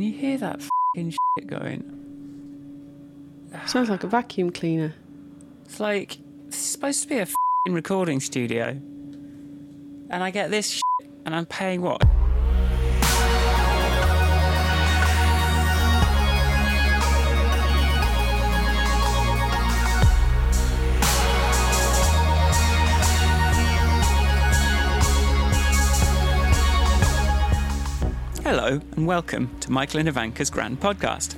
Can you hear that fucking shit going? Sounds like a vacuum cleaner. It's like it's supposed to be a fucking recording studio, and I get this shit, and I'm paying what? Hello, and welcome to Michael and Ivanka's Grand Podcast,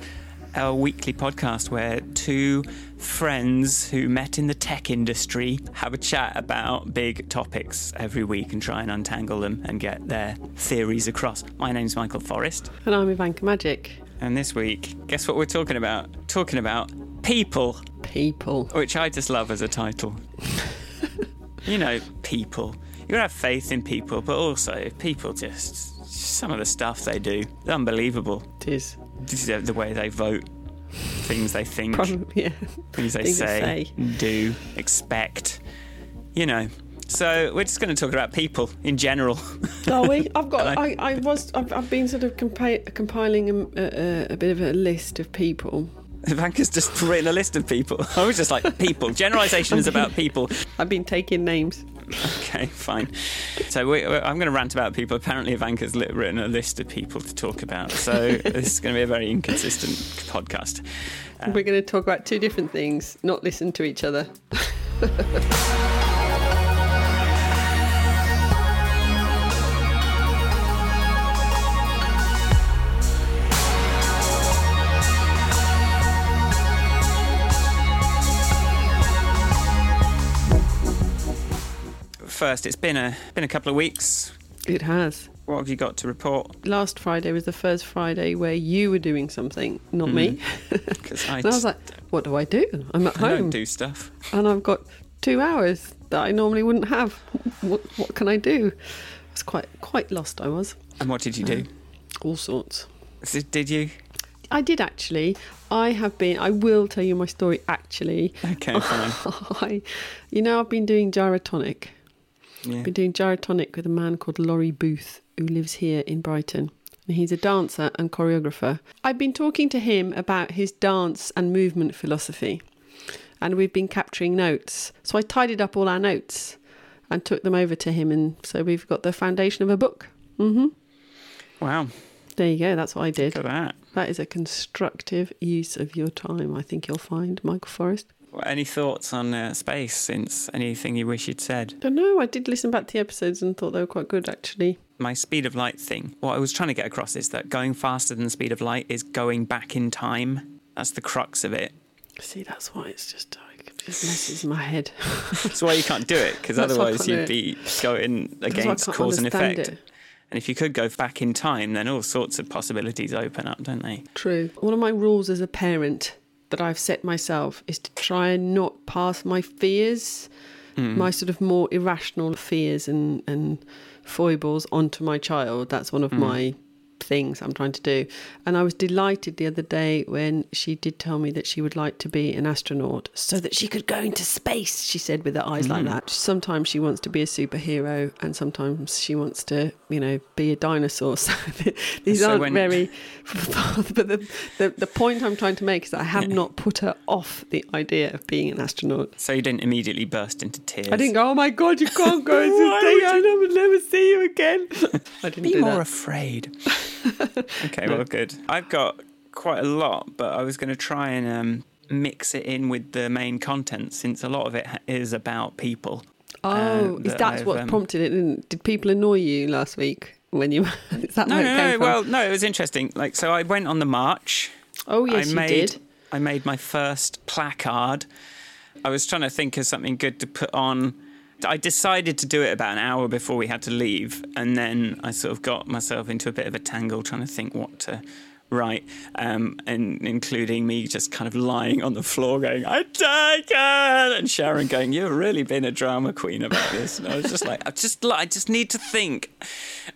our weekly podcast where two friends who met in the tech industry have a chat about big topics every week and try and untangle them and get their theories across. My name's Michael Forrest, And I'm Ivanka Majic. and this week, guess what we're talking about? Talking about people, People. which I just love as a title. you know, people. You gotta have faith in people, but also people just some of the stuff they do, it's unbelievable. It is. The the way they vote, things they think, Probably, yeah. things they things say, say. do, expect. You know. So we're just going to talk about people in general. Are we? I've got. I- I, was. I've, I've been sort of compi- compiling um, a, a, a bit of a list of people. Ivanka's just written a list of people. I was just like people. Generalization is about people. I've been taking names. Okay, fine. So we, I'm going to rant about people. Apparently, Ivanka's written a list of people to talk about. So this is going to be a very inconsistent podcast. Uh, We're going to talk about two different things, not listen to each other. First, it's been a been a couple of weeks. It has. What have you got to report? Last Friday was the first Friday where you were doing something, not me. Mm. Because I, I was like, what do I do? I'm at home. I don't home do stuff. and I've got two hours that I normally wouldn't have. What, what can I do? I was quite quite lost. I was And what did you do? all sorts. So Did you? I did actually. I have been. I will tell you my story. Actually, Okay, fine. I, you know, I've been doing gyrotonic. Yeah. I've been doing gyrotonic with a man called Laurie Booth, who lives here in Brighton. And he's a dancer and choreographer. I've been talking to him about his dance and movement philosophy, and we've been capturing notes. So I tidied up all our notes and took them over to him, and so we've got the foundation of a book. hmm Wow, There you go. That's what I did. look at that. That is a constructive use of your time, I think you'll find, Michael Forrest. Any thoughts on uh, space since anything you wish you'd said? Don't know, I did listen back to the episodes and thought they were quite good actually. My speed of light thing. What I was trying to get across is that going faster than the speed of light is going back in time. That's the crux of it. See, that's why it's just like, it just messes my head. That's why you can't do it because That's why I otherwise you'd be going That's why I against cause and effect. it. And if you could go back in time, then all sorts of possibilities open up, don't they? True. One of my rules as a parent that I've set myself is to try and not pass my fears, Hmm. my sort of more irrational fears and, and foibles onto my child. That's one of Hmm. my things I'm trying to do. And I was delighted the other day when she did tell me that she would like to be an astronaut so that she could go into space, she said with her eyes Hmm. like that. Sometimes she wants to be a superhero and sometimes she wants to, you know, be a dinosaur. So these So aren't when- very but the, the the point I'm trying to make is that I have not put her off the idea of being an astronaut. So you didn't immediately burst into tears. I didn't go, oh my god, you can't go into space. I never, never see you again. I didn't Be more that. afraid. okay, well, good. I've got quite a lot, but I was going to try and um, mix it in with the main content since a lot of it is about people. Oh, uh, is that what um, prompted it? Didn't, did people annoy you last week when you? is that No, no, it no. from? Well, no, it was interesting. Like, so I went on the march. oh yes, I you made did. I made my first placard. I was trying to think of something good to put on. I decided to do it about an hour before we had to leave, and then I sort of got myself into a bit of a tangle trying to think what to write, um, and including me just kind of lying on the floor going, "I take it," and Sharon going, "You've really been a drama queen about this." And I was just like, "I just, I just need to think."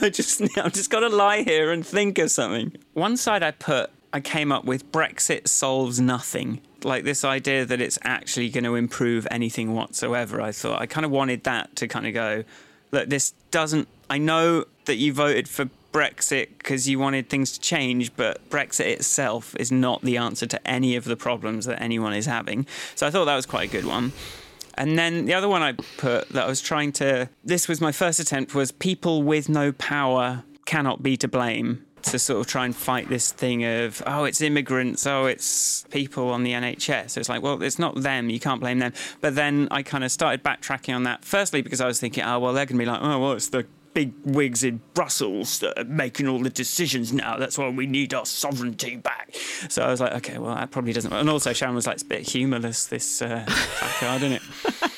I just, I've just got to lie here and think of something. One side I put, I came up with Brexit solves nothing. Like this idea that it's actually going to improve anything whatsoever. I thought I kind of wanted that to kind of go, look, this doesn't. I know that you voted for Brexit because you wanted things to change, but Brexit itself is not the answer to any of the problems that anyone is having. So I thought that was quite a good one. And then the other one I put that I was trying to, this was my first attempt, was people with no power cannot be to blame. To sort of try and fight this thing of, oh, it's immigrants, oh, it's people on the NHS. So it's like, well, it's not them, you can't blame them. But then I kind of started backtracking on that. Firstly, because I was thinking, oh, well, they're going to be like, oh, well, it's the big wigs in Brussels that are making all the decisions now. That's why we need our sovereignty back. So I was like, okay, well, that probably doesn't. work. And also, Sharon was like, it's a bit humorless, this uh, placard, isn't it?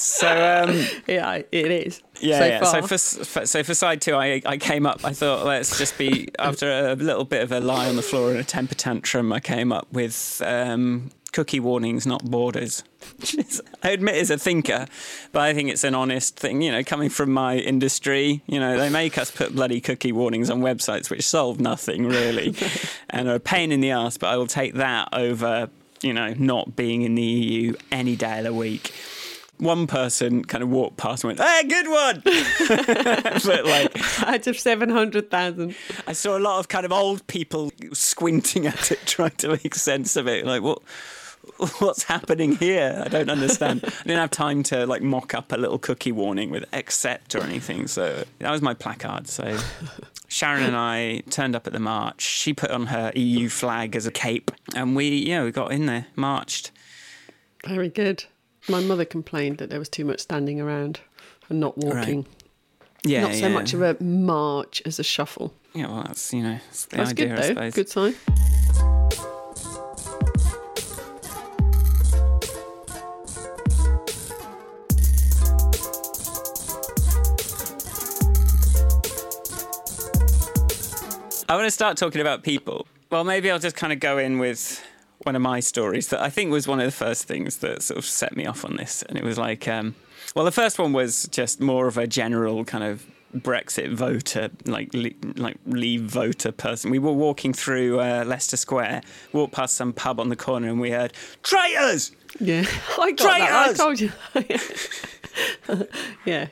So um, yeah, it is. Yeah, so yeah. So for, so for side two, I I came up. I thought let's just be after a little bit of a lie on the floor and a temper tantrum. I came up with um, cookie warnings, not borders. I admit is a thinker, but I think it's an honest thing. You know, coming from my industry, you know, they make us put bloody cookie warnings on websites which solve nothing really, and are a pain in the ass. But I will take that over, you know, not being in the EU any day of the week one person kind of walked past and went, "Hey, good one!" but like, out of seven hundred thousand, I saw a lot of kind of old people squinting at it, trying to make sense of it. Like, what? What's happening here? I don't understand. I didn't have time to like mock up a little cookie warning with accept or anything. So that was my placard. So Sharon and I turned up at the march. She put on her EU flag as a cape, and we, yeah, we got in there, marched. Very good. My mother complained that there was too much standing around and not walking. Right. Yeah, not so yeah. much of a march as a shuffle. Yeah, well, that's you know that's the That's idea, good I though. suppose. Good sign. I want to start talking about people. Well, maybe I'll just kind of go in with one of my stories that I think was one of the first things that sort of set me off on this. And it was like, um, well, the first one was just more of a general kind of Brexit voter, like le- like leave voter person. We were walking through uh, Leicester Square, walked past some pub on the corner, and we heard traitors. Yeah, I got that. I told you. yeah.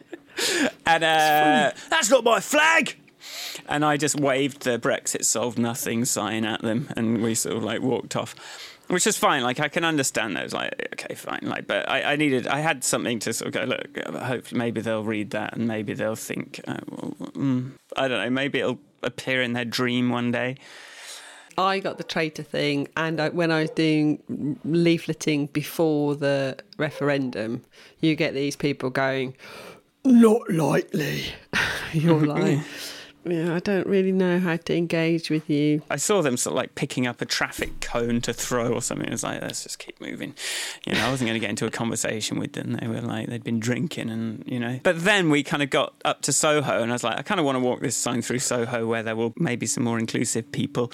And uh, that's not my flag. And I just waved the Brexit solved nothing sign at them, and we sort of like walked off, which is fine. Like I can understand those. Like okay, fine. Like, but I, I needed, I had something to sort of go look. Hopefully, maybe they'll read that, and maybe they'll think, uh, well, mm, I don't know. Maybe it'll appear in their dream one day. I got the traitor thing, and I, when I was doing leafleting before the referendum, you get these people going, "Not likely." You're like, yeah, I don't really know how to engage with you. I saw them sort of like picking up a traffic cone to throw or something. It was like, let's just keep moving. You know, I wasn't going to get into a conversation with them. They were like, they'd been drinking and, you know. But then we kind of got up to Soho and I was like, I kind of want to walk this sign through Soho where there will maybe some more inclusive people.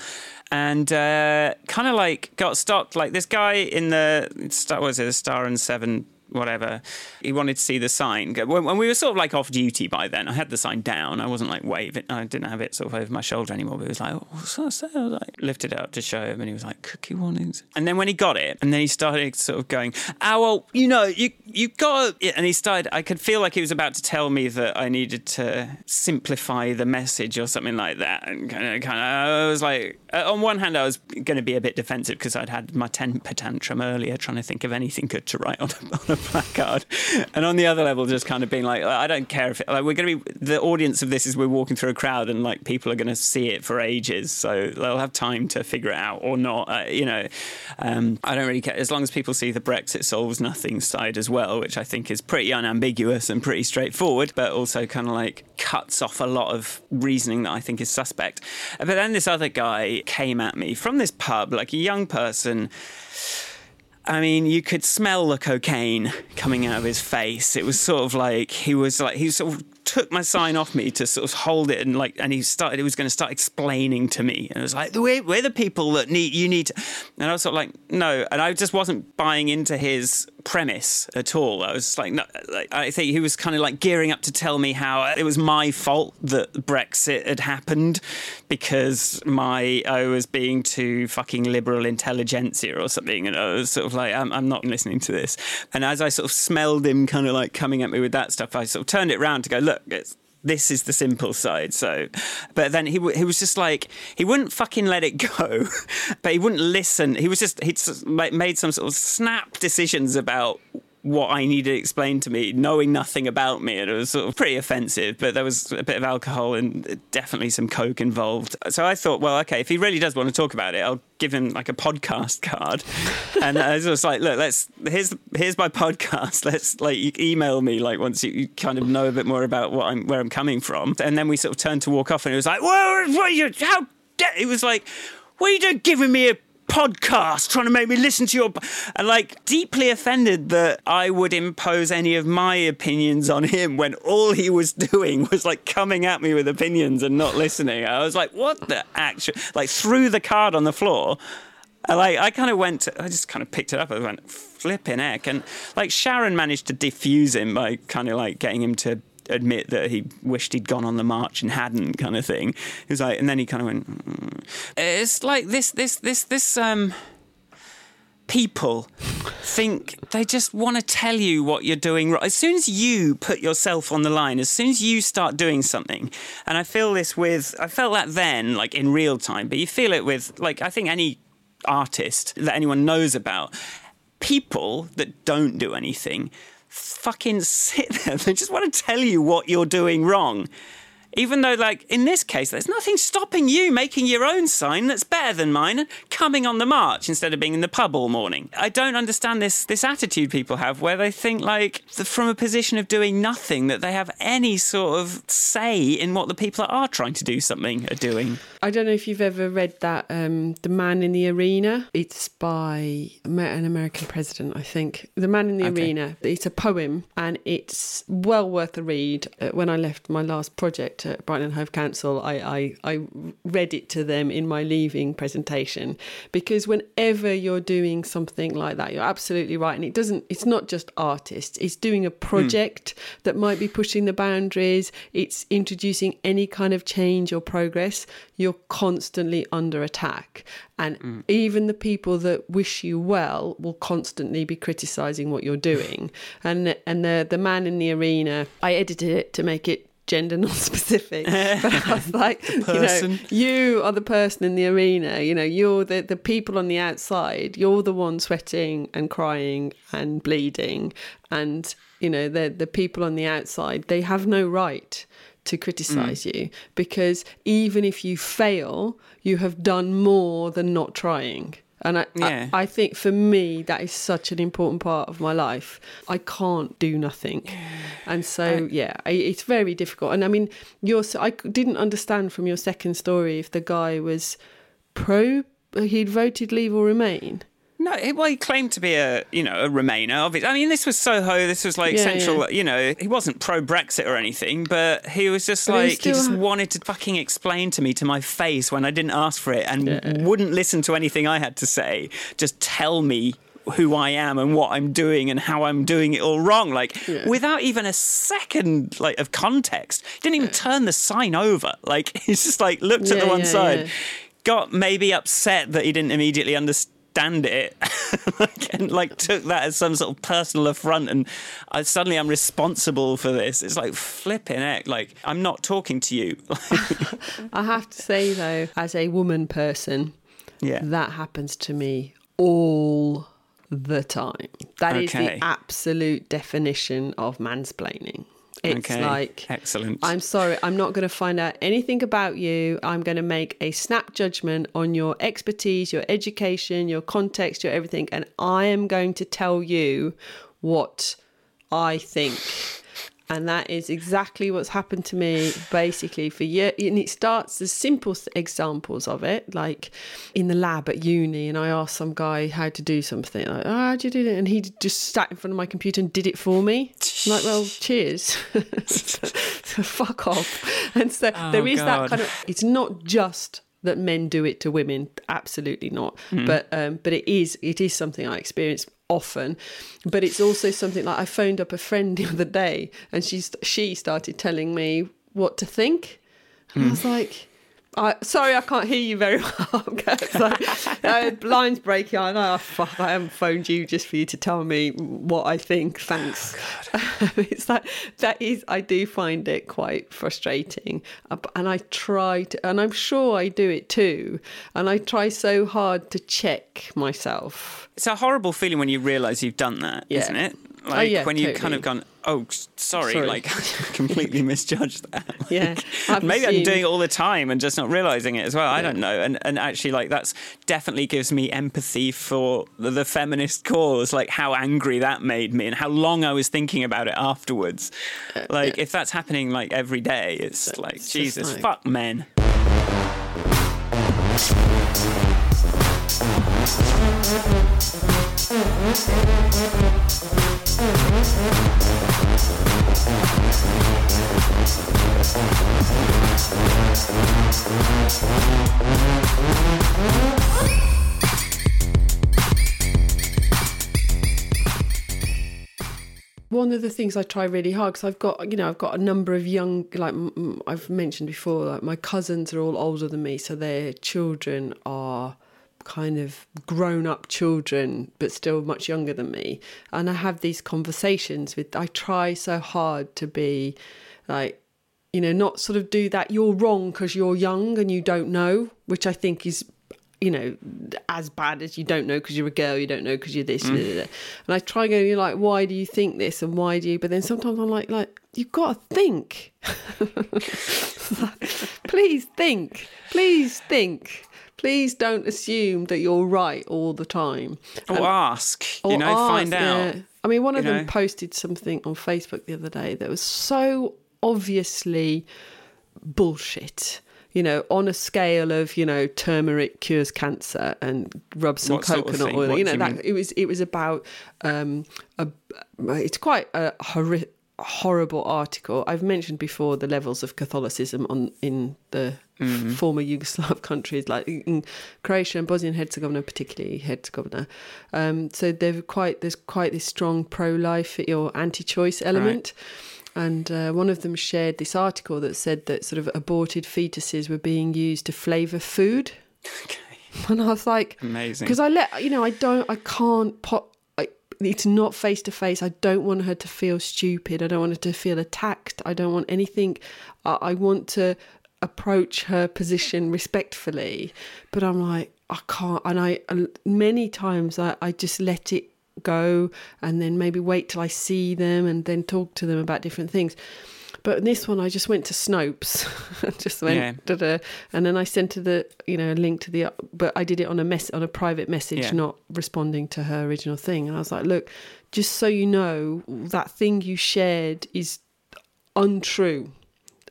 And uh, kind of like got stopped. Like this guy in the, what was it, the Star and Seven whatever. He wanted to see the sign. When, we were sort of like off duty by then, I had the sign down. I wasn't like waving. I didn't have it sort of over my shoulder anymore. But it was like, oh, what's that? I was like, lifted it up to show him, and he was like, cookie warnings. And then when he got it, and then he started sort of going, oh well, you know, you you got. And he started. I could feel like he was about to tell me that I needed to simplify the message or something like that. And kind of, kind of, I was like, uh, on one hand, I was going to be a bit defensive because I'd had my temper tantrum earlier, trying to think of anything good to write on a, on a placard. And on the other level, just kind of being like, I don't care if it, like we're going to be the audience of this is we're walking through a crowd and like people are going to see it for ages, so they'll have time to figure it out or not. Uh, you know, um, I don't really care as long as people see the Brexit solves nothing side as well, which I think is pretty unambiguous and pretty straightforward, but also kind of like cuts off a lot of reasoning that I think is suspect. But then this other guy came at me from this pub, like a young person. I mean, you could smell the cocaine coming out of his face. It was sort of like he was like he was sort of took my sign off me to sort of hold it and like and he started he was going to start explaining to me. And it was like we're, we're the people that need you need to and I was sort of like no and I just wasn't buying into his premise at all. I was like no like, I think he was kind of like gearing up to tell me how it was my fault that Brexit had happened because my I was being too fucking liberal intelligentsia or something. And I was sort of like I'm, I'm not listening to this. And as I sort of smelled him kind of like coming at me with that stuff I sort of turned it around to go look it's this is the simple side. So, but then he he was just like he wouldn't fucking let it go, but he wouldn't listen. He was just he'd made some sort of snap decisions about what I needed explained to me, knowing nothing about me. And it was sort of pretty offensive, but there was a bit of alcohol and definitely some coke involved. So I thought, well, okay, if he really does want to talk about it, I'll give him like a podcast card. and uh, I was like, look, let's here's here's my podcast. Let's like email me like once you, you, kind of know a bit more about what I'm where I'm coming from. And then we sort of turned to walk off, and it was like, well, what are you? How? It was like, what are you doing giving me a podcast trying to make me listen to your and like deeply offended that I would impose any of my opinions on him when all he was doing was like coming at me with opinions and not listening. I was like, what the actual like threw the card on the floor. I like I kind of went to, I just kind of picked it up and went flipping heck and like Sharon managed to defuse him by kind of like getting him to admit that he wished he'd gone on the march and hadn't, kind of thing. He was like, and then he kind of went, mm. "It's like this, this, this, this." Um, people think they just want to tell you what you're doing wrong. As soon as you put yourself on the line, as soon as you start doing something, and I feel this with, I felt that then, like in real time, but you feel it with, like, I think any artist that anyone knows about, people that don't do anything fucking sit there. They just want to tell you what you're doing wrong. Even though, like, in this case, there's nothing stopping you making your own sign that's better than mine and coming on the march instead of being in the pub all morning. I don't understand this, this attitude people have where they think, like, from a position of doing nothing, that they have any sort of say in what the people that are trying to do something are doing. I don't know if you've ever read that, um, The Man in the Arena. It's by an American president, I think. The Man in the okay. Arena. It's a poem and it's well worth a read. Uh, when I left my last project, at Brighton and Hove Council, I, I, I read it to them in my leaving presentation because whenever you're doing something like that, you're absolutely right. And it doesn't, it's not just artists, it's doing a project mm. that might be pushing the boundaries, it's introducing any kind of change or progress. You're constantly under attack. And mm. even the people that wish you well will constantly be criticizing what you're doing. and and the the man in the arena, I edited it to make it gender non-specific but i was like you know you are the person in the arena you know you're the, the people on the outside you're the one sweating and crying and bleeding and you know the the people on the outside they have no right to criticize mm. you because even if you fail you have done more than not trying and I, yeah. I, I, think for me, that is such an important part of my life. I can't do nothing. And so, I, yeah, it's very difficult. And I mean, you're, I didn't understand from your second story if the guy was pro, he'd voted leave or remain. No, well, he claimed to be a you know a Remainer. Obviously, I mean, this was Soho. This was like yeah, central. Yeah. You know, he wasn't pro Brexit or anything, but he was just but like he, he just wanted to fucking explain to me to my face when I didn't ask for it and yeah. wouldn't listen to anything I had to say. Just tell me who I am and what I'm doing and how I'm doing it all wrong. Like yeah. without even a second like of context. Didn't even turn the sign over. Like he's just like looked yeah, at the one yeah, side. Got maybe upset that he didn't immediately understand stand it and like took that as some sort of personal affront and I, suddenly I'm responsible for this. It's like flipping it. Like I'm not talking to you. I have to say though, as a woman person, yeah, that happens to me all the time. That okay. is the absolute definition of mansplaining. It's okay. like, excellent. I'm sorry, I'm not going to find out anything about you. I'm going to make a snap judgment on your expertise, your education, your context, your everything. And I am going to tell you what I think and that is exactly what's happened to me basically for years and it starts as simple examples of it like in the lab at uni and i asked some guy how to do something like oh how do you do it and he just sat in front of my computer and did it for me. I'm like well cheers. Fuck off. And so oh, there is God. that kind of it's not just that men do it to women absolutely not. Mm. but um, but it is it is something i experience often but it's also something like i phoned up a friend the other day and she's she started telling me what to think and mm. i was hmm. like I, sorry, I can't hear you very well. so, uh, lines breaking. I know. Oh, fuck, I haven't phoned you just for you to tell me what I think. Thanks. Oh, it's like that is. I do find it quite frustrating, uh, and I try to, and I'm sure I do it too. And I try so hard to check myself. It's a horrible feeling when you realise you've done that, Yeah. not it? Oh, Like yeah, when you've totally. kind of gone, oh, sorry, Sorry. like completely misjudged that. Yeah, I've Maybe I'm doing it all the time and just not realizing it as well. I don't know. And and actually, like that's definitely gives me empathy for the, the feminist cause. Like how angry that made me and how long I was thinking about it afterwards. Uh, like if that's happening like every day, it's like Jesus, like- fuck men. One of the things I try really hard because I've got you know I've got a number of young like I've mentioned before like my cousins are all older than me so their children are kind of grown up children but still much younger than me and I have these conversations with I try so hard to be like you know not sort of do that you're wrong because you're young and you don't know which I think is you know, as bad as you don't know because you're a girl, you don't know because you're this. blah, blah, blah. And I try going, you're like, why do you think this and why do you? But then sometimes I'm like, like you've got to think. Please think. Please think. Please don't assume that you're right all the time. Or ask, you Or know, find ask, out. yeah. I mean, one of them know. posted something on Facebook the other day that was so obviously bullshit. You know, on a scale of you know turmeric cures cancer and rub some What sort of coconut oil. What You know you that mean? it was it was about um a it's quite a horri- horrible article. I've mentioned before the levels of Catholicism on in the Mm-hmm. former Yugoslav countries like in Croatia and Bosnia and Herzegovina, particularly Herzegovina. Um, so they're quite there's quite this strong pro-life or anti-choice element. And uh, one of them shared this article that said that sort of aborted fetuses were being used to flavour food. Okay. And I was like, Amazing. because I let you know I don't I can't pot I, it's not face to face I don't want her to feel stupid. I don't want her to feel attacked. I don't want anything. I, I want to approach her position respectfully. But I'm like I can't. And I many times I, I just let it go and then maybe wait till I see them and then talk to them about different things but in this one, I just went to Snopes, and just went, Yeah. and then I sent her the, you know, a link to the, but I did it on a mess on a private message, Yeah. not responding to her original thing. And I was like, look, just so you know, that thing you shared is untrue,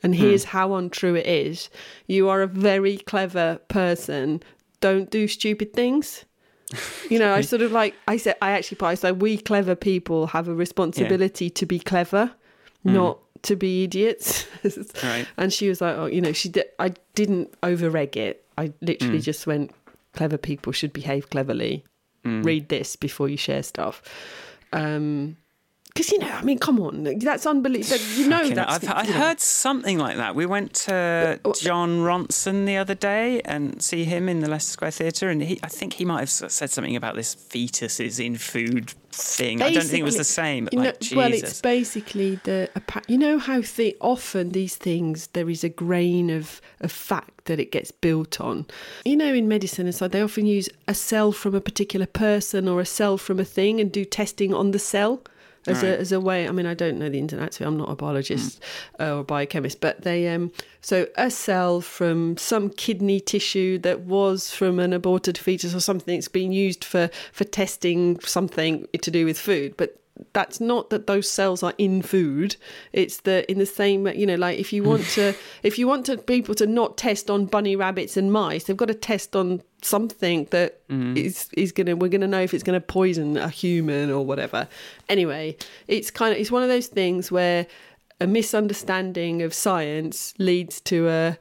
and hmm. here's how untrue it is. You are a very clever person. Don't do stupid things. You know, I sort of like I said. I actually put. I said we clever people have a responsibility to be clever, hmm. not to be idiots. Right. And she was like, "Oh, you know, she did. I didn't over egg it. I literally just went, clever people should behave cleverly. Read this before you share stuff." Um, because you know, I mean, come on, that's unbelievable. You know, Fucking- that's I've, I you know. heard something like that. We went to oh, Jon Ronson the other day and see him in the Leicester Square Theatre, and he, I think he might have said something about this fetuses in food thing. I don't think it was the same. But you know, like, Jesus. well, it's basically the you know how the often these things there is a grain of of fact that it gets built on. You know, in medicine and so they often use a cell from a particular person or a cell from a thing and do testing on the cell. As Right. a, as a way, I mean, I don't know the ins and outs. I'm not a biologist uh, or a biochemist, but they um. So a cell from some kidney tissue that was from an aborted fetus or something. It's been used for for testing something to do with food, but that's not that those cells are in food. It's that in the same you know like if you want to if you want to people to not test on bunny rabbits and mice they've got to test on something that mm-hmm. is is gonna we're gonna know if it's gonna poison a human or whatever. Anyway it's kind of it's one of those things where a misunderstanding of science leads to a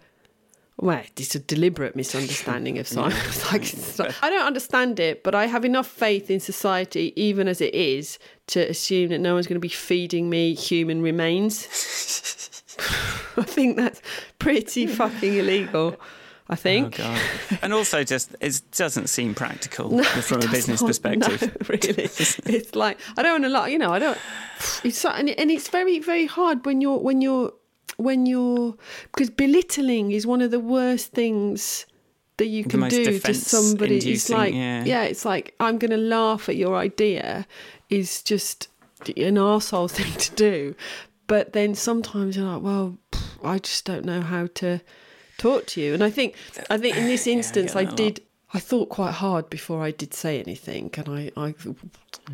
well, it's a deliberate misunderstanding of science. like, I don't understand it, but I have enough faith in society, even as it is, to assume that no one's going to be feeding me human remains. I think that's pretty fucking illegal. I think. Oh, God. and also, just it doesn't seem practical from a business not, perspective. No, really, it's like I don't want to lie. You know, I don't. It's and, and it's very very hard when you're when you're when you're because belittling is one of the worst things that you can do to somebody. It's like yeah. it's like I'm going to laugh at your idea is just an arsehole thing to do. But then sometimes you're like, well, pff, I just don't know how to talk to you. And I think, I think in this Yeah, I instance, I that a lot. did. I thought quite hard before I did say anything, and I, I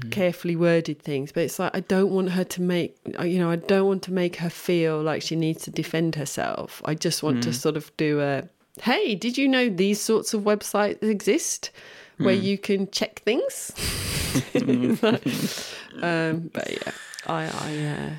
Mm. carefully worded things. But it's like I don't want her to make, you know, I don't want to make her feel like she needs to defend herself. I just want Mm. to sort of do a, hey, did you know these sorts of websites exist where Mm. you can check things? um, but yeah, I, I, uh,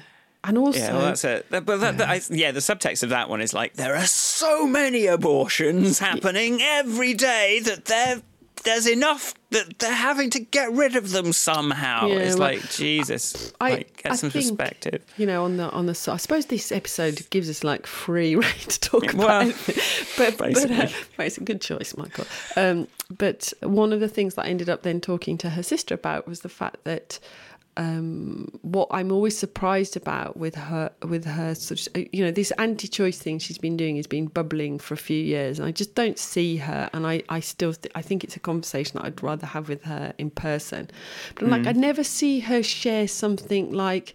and also, Yeah, well, that's it. But that, that, I, yeah, the subtext of that one is like there are so many abortions happening every day that there there's enough that they're having to get rid of them somehow. Yeah, it's well, like Jesus, I- like get I some think- perspective. you know, on the on the. I suppose this episode gives us like free rein to talk Well, about. it. but but uh, basically. but it's a good choice, Michael. Um, but one of the things that I ended up then talking to her sister about was the fact that. Um, what I'm always surprised about with her, with her sort of, you know, this anti-choice thing she's been doing has been bubbling for a few years, and I just don't see her. And I, I still, th- I think it's a conversation that I'd rather have with her in person. But I'm like, I never see her share something like,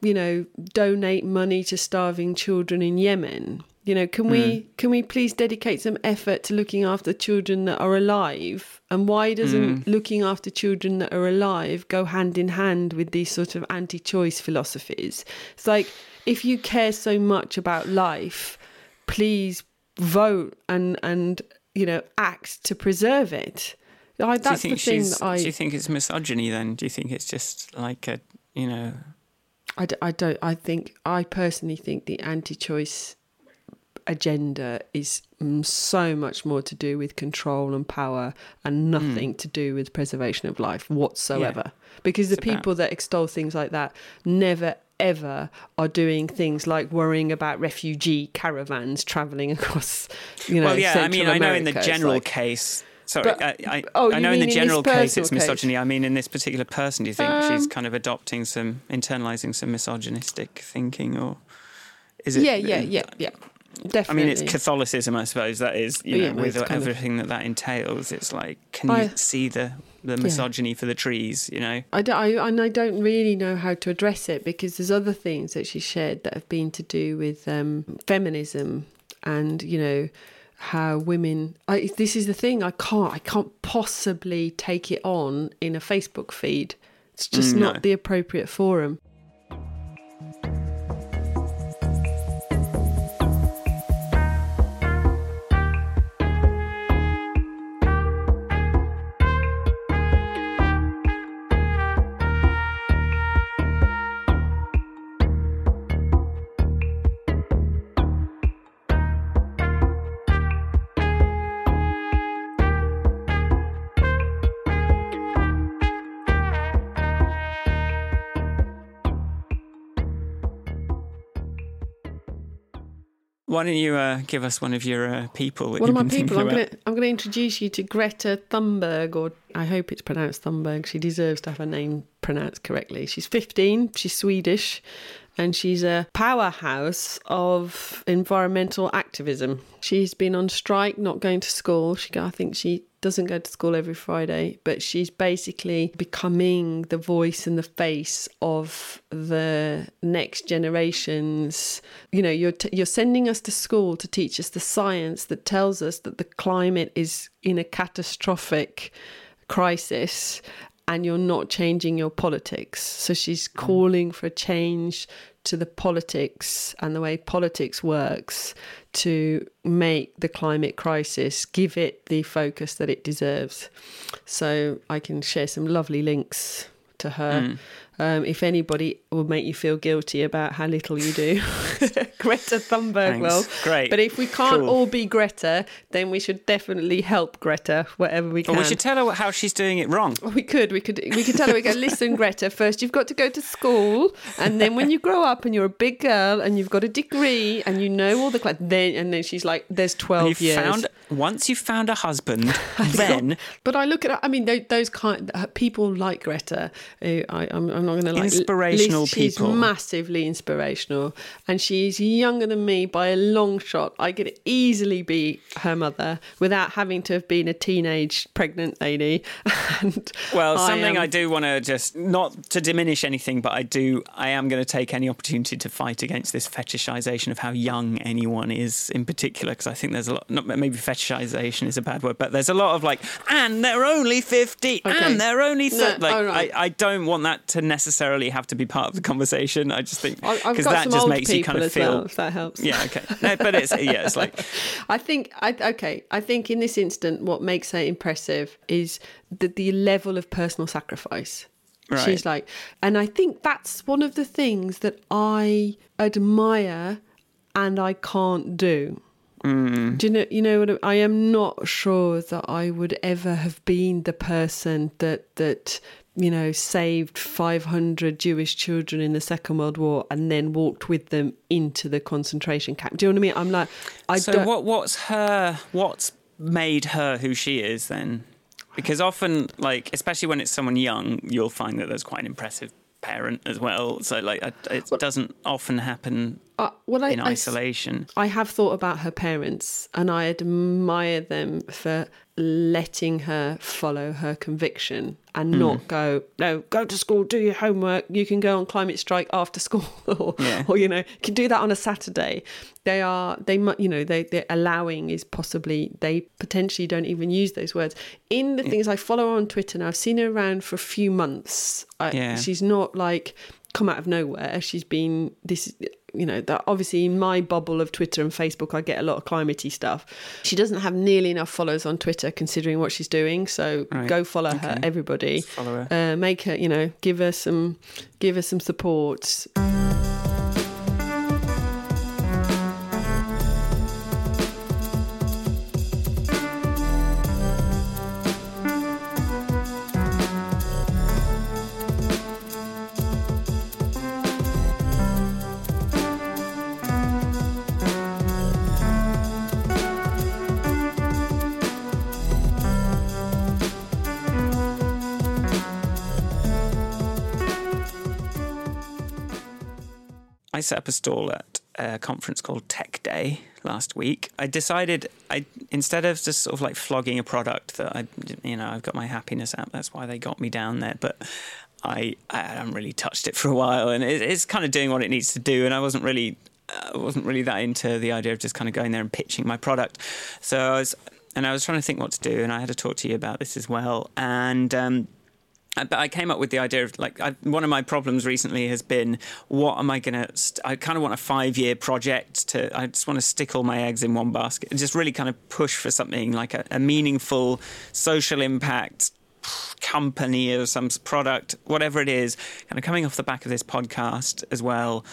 you know, donate money to starving children in Yemen. You know, can we mm. can we please dedicate some effort to looking after children that are alive? And why doesn't mm. looking after children that are alive go hand in hand with these sort of anti-choice philosophies? It's like if you care so much about life, please vote and and you know act to preserve it. I, Do you that's the think thing that I Do you think it's misogyny then? Do you think it's just like a you know? I, d- I don't. I think I personally think the anti-choice agenda is mm, so much more to do with control and power, and nothing to do with preservation of life whatsoever. Because the It's about- people that extol things like that never ever are doing things like worrying about refugee caravans traveling across you know well, yeah. I Central mean, I know in the general like- case. Sorry, But- I, I, oh, I know in the mean in general case it's case? misogyny. I mean, in this particular person, do you think she's Um, kind of adopting some, internalizing some misogynistic thinking, or is it? yeah yeah yeah yeah I mean, it's Catholicism, I suppose. That is, you know, well, with kind of- everything that that entails. It's like, can I- you see the the misogyny for the trees? You know, I, don't, I, and I don't really know how to address it because there's other things that she shared that have been to do with um, feminism and you know how women. I, this is the thing. I can't. I can't possibly take it on in a Facebook feed. It's just Mm, no. not the appropriate forum. Why don't you uh, give us one of your uh, people? That One of my people. I'm going to I'm going to introduce you to Greta Thunberg, or I hope it's pronounced Thunberg. She deserves to have her name pronounced correctly. She's 15. She's Swedish, and she's a powerhouse of environmental activism. She's been on strike, not going to school. She, I think she doesn't go to school every Friday, but she's basically becoming the voice and the face of the next generations. You know, you're t- you're sending us to school to teach us the science that tells us that the climate is in a catastrophic crisis and you're not changing your politics. So she's mm. calling for a change to the politics and the way politics works to make the climate crisis give it the focus that it deserves. So I can share some lovely links to her. Mm. Um, if anybody would make you feel guilty about how little you do, Greta Thunberg Thanks. will. Great. But if we can't Cool. all be Greta, then we should definitely help Greta whatever we can. Well, we should tell her how she's doing it wrong. We could, we could, we could tell her. We go, listen, Greta. First, you've got to go to school, and then when you grow up and you're a big girl and you've got a degree and you know all the cla- then and then she's like, there's twelve years. found once you've found a husband, then But I look at, I mean, those, those kind uh, people like Greta. I, I'm, I'm not going to like Inspirational list- She's massively inspirational, and she's younger than me by a long shot. I could easily be her mother without having to have been a teenage pregnant lady. and Well, something I, am- do want to just not to diminish anything, but I do. I am going to take any opportunity to fight against this fetishization of how young anyone is, in particular, because I think there's a lot. Not maybe fetishization is a bad word, but there's a lot of like, and they're only fifty, Okay. and they're only No, thir-" like. right. I, I don't want that to necessarily have to be part of the conversation. I just think because that just makes you kind of feel. well, if that helps. Yeah, okay. No, but it's yeah, it's like I think I okay. I think in this instant, what makes her impressive is the the level of personal sacrifice. Right. She's like, and I think that's one of the things that I admire, and I can't do. Mm. Do you know? You know what? I I am not sure that I would ever have been the person that that you know saved 500 Jewish children in the Second World War and then walked with them into the concentration camp. Do you know what I mean? I'm like, I so don't. what what's her what's made her who she is then because often like especially when it's someone young you'll find that there's quite an impressive parent as well so like it doesn't often happen Uh, well, I, in I s- isolation I have thought about her parents and I admire them for letting her follow her conviction and Hmm. not go, no, go to school, do your homework. You can go on climate strike after school or, Yeah. or you know, you can do that on a Saturday. They are, they, you know, they, they're allowing is possibly, they potentially don't even use those words. In the things I follow her on Twitter now, I've seen her around for a few months. I, Yeah. She's not like come out of nowhere. She's been, this, you know, that obviously in my bubble of Twitter and Facebook, I get a lot of climatey stuff. She doesn't have nearly enough followers on Twitter considering what she's doing. So Right. go follow her, everybody. follow her Uh, make her, you know, give her some, give her some support. Set up a stall at a conference called Tech Day last week. I decided I instead of just sort of like flogging a product that I you know I've got my happiness app. That's why they got me down there, but. I, I haven't really touched it for a while, and it, it's kind of doing what it needs to do. And I wasn't really, I wasn't really that into the idea of just kind of going there and pitching my product. So I was, and I was trying to think what to do, and I had to talk to you about this as well. And um, I- Uh, but I came up with the idea of like I, one of my problems recently has been what am I going to? St- I kind of want a five-year project to. I just want to stick all my eggs in one basket and just really kind of push for something like a, a meaningful social impact company or some product, whatever it is, kind of coming off the back of this podcast as well.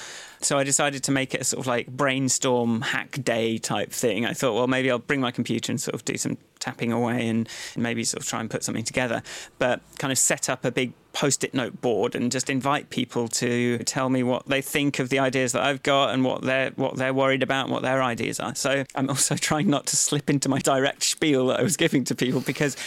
So I decided to make it a sort of like brainstorm hack day type thing. I thought, well, maybe I'll bring my computer and sort of do some tapping away and maybe sort of try and put something together. But kind of set up a big post-it note board and just invite people to tell me what they think of the ideas that I've got and what they're what they're worried about and what their ideas are. So I'm also trying not to slip into my direct spiel that I was giving to people because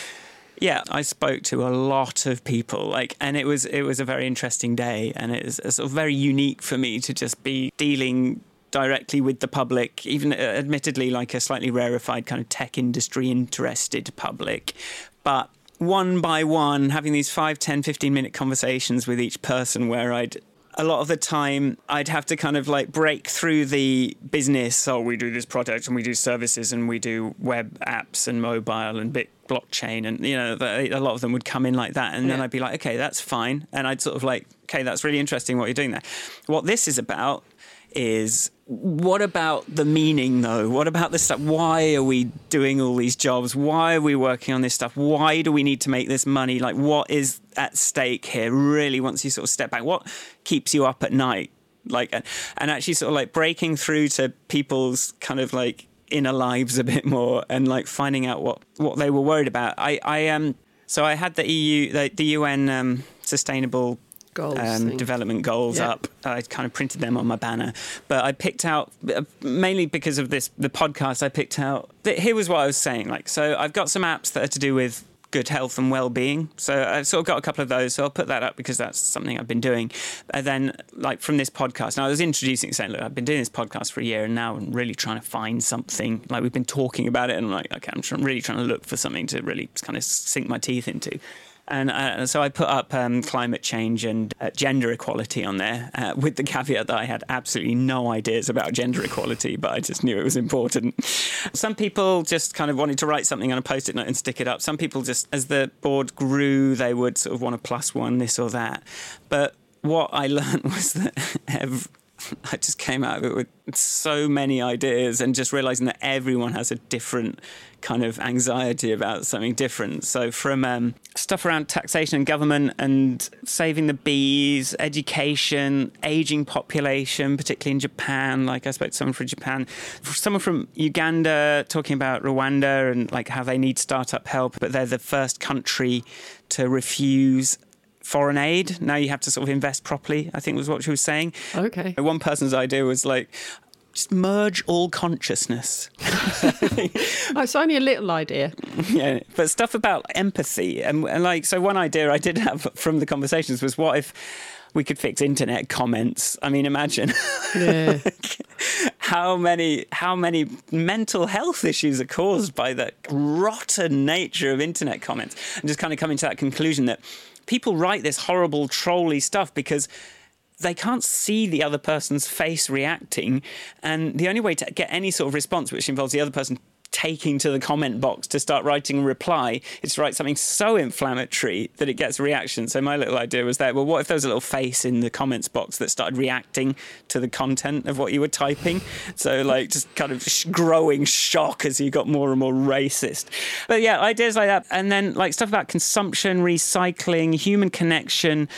yeah, I spoke to a lot of people, like, and it was it was a very interesting day, and it was sort of very unique for me to just be dealing directly with the public, even uh, admittedly like a slightly rarefied kind of tech industry interested public, but one by one having these 5 10 15 minute conversations with each person where I'd a lot of the time I'd have to kind of like break through the business. Oh, we do this product and we do services and we do web apps and mobile and bit blockchain and you know the, a lot of them would come in like that and then I'd be like okay that's fine and I'd sort of like okay that's really interesting what you're doing there. What this is about is what about the meaning though? What about the stuff? Why are we doing all these jobs? Why are we working on this stuff? Why do we need to make this money? Like, what is at stake here? Really, once you sort of step back, what keeps you up at night? Like, and actually, sort of like breaking through to people's kind of like inner lives a bit more and like finding out what what they were worried about. I I um so I had the EU the, the UN um, sustainable Goals um, development goals Yeah. up. I kind of printed them on my banner, but I picked out uh, mainly because of this the podcast. I picked out here was what I was saying. Like, so I've got some apps that are to do with good health and well-being. So I've sort of got a couple of those. So I'll put that up because that's something I've been doing. And then, like from this podcast, now I was introducing saying, look, I've been doing this podcast for a year, and now I'm really trying to find something. Like we've been talking about it, and I'm like, okay, I'm really trying to look for something to really kind of sink my teeth into. And uh, so I put up um, climate change and uh, gender equality on there, uh, with the caveat that I had absolutely no ideas about gender equality, but I just knew it was important. Some people just kind of wanted to write something on a post it note and stick it up. Some people just, as the board grew, they would sort of want to plus one this or that. But what I learned was that ev- I just came out of it with so many ideas and just realizing that everyone has a different kind of anxiety about something different. So, from um, stuff around taxation and government and saving the bees, education, aging population, particularly in Japan. Like, I spoke to someone from Japan, someone from Uganda talking about Rwanda and like how they need startup help, but they're the first country to refuse foreign aid. Now you have to sort of invest properly, I think was what she was saying. Okay. One person's idea was like, just merge all consciousness. Oh, it's only a little idea. yeah, but stuff about empathy and, and like so. One idea I did have from the conversations was, what if we could fix internet comments? I mean, imagine Yeah. how many how many mental health issues are caused by the rotten nature of internet comments, and just kind of coming to that conclusion that people write this horrible trolly stuff because they can't see the other person's face reacting. And the only way to get any sort of response, which involves the other person taking to the comment box to start writing a reply, is to write something so inflammatory that it gets reaction. So my little idea was that, well, what if there was a little face in the comments box that started reacting to the content of what you were typing? So like just kind of sh- growing shock as you got more and more racist. But yeah, ideas like that. And then like stuff about consumption, recycling, human connection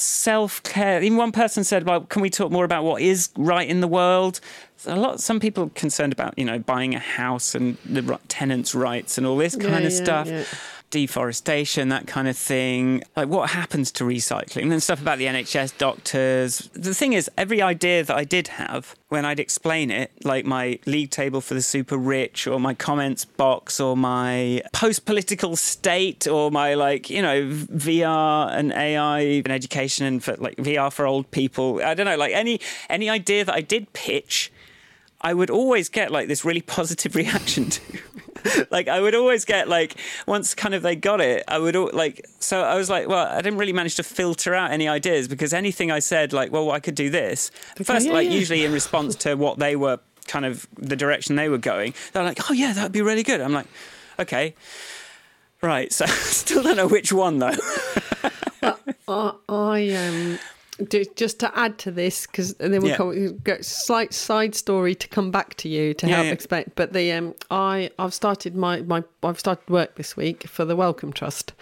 self care. Even one person said, "Well, can we talk more about what is right in the world?" A lot. Some people concerned about you know buying a house and the tenants' rights and all this Yeah, kind of yeah, stuff. yeah. Deforestation, that kind of thing. Like what happens to recycling? And then stuff about the NHS doctors. The thing is, every idea that I did have, when I'd explain it, like my league table for the super rich, or my comments box, or my post political state, or my like, you know, VR and AI and education and for like VR for old people. I don't know, like any any idea that I did pitch, I would always get like this really positive reaction to. like I would always get like once kind of they got it, I would like so I was like, well, I didn't really manage to filter out any ideas because anything I said like, well, I could do this. First, yeah, like yeah. usually in response to what they were kind of the direction they were going, they're like, oh yeah, that'd be really good. I'm like, okay. Right, so still don't know which one though. I, I um, do, just to add to this because then we'll Yeah. come, go slight side story to come back to you to Yeah, help yeah. explain. But the um, I I've started my my I've started work this week for the Wellcome Trust.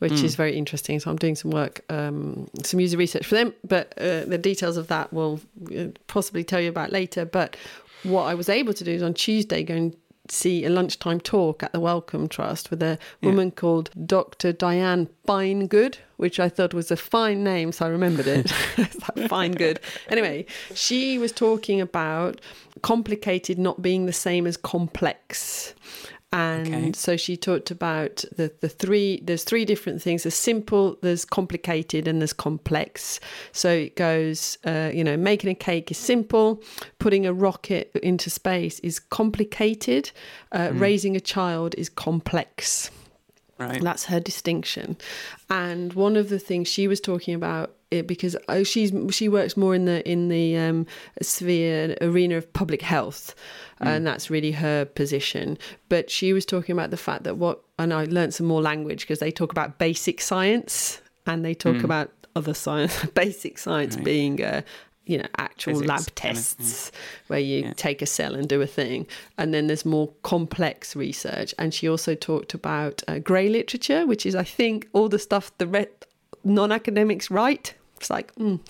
Which Hmm. is very interesting. So I'm doing some work, um, some user research for them, but uh, the details of that will uh, possibly tell you about later. But what I was able to do is on Tuesday go and see a lunchtime talk at the Wellcome Trust with a woman called Dr. Diane Finegood, which I thought was a fine name, so I remembered it. It's like fine good. Anyway, she was talking about complicated not being the same as complex. And Okay. so she talked about the, the three, there's three different things. There's simple, there's complicated, and there's complex. So it goes, uh, you know, making a cake is simple, putting a rocket into space is complicated, uh, raising a child is complex. right. That's her distinction. And one of the things she was talking about it because oh, she's she works more in the in the um, sphere arena of public health, and that's really her position. But she was talking about the fact that what and I learned some more language because they talk about basic science and they talk about other science. basic science Right. being uh, you know actual Physics, lab kind of, tests where you take a cell and do a thing. And then there's more complex research. And she also talked about uh, grey literature which is i think all the stuff the re- non-academics write it's like mm.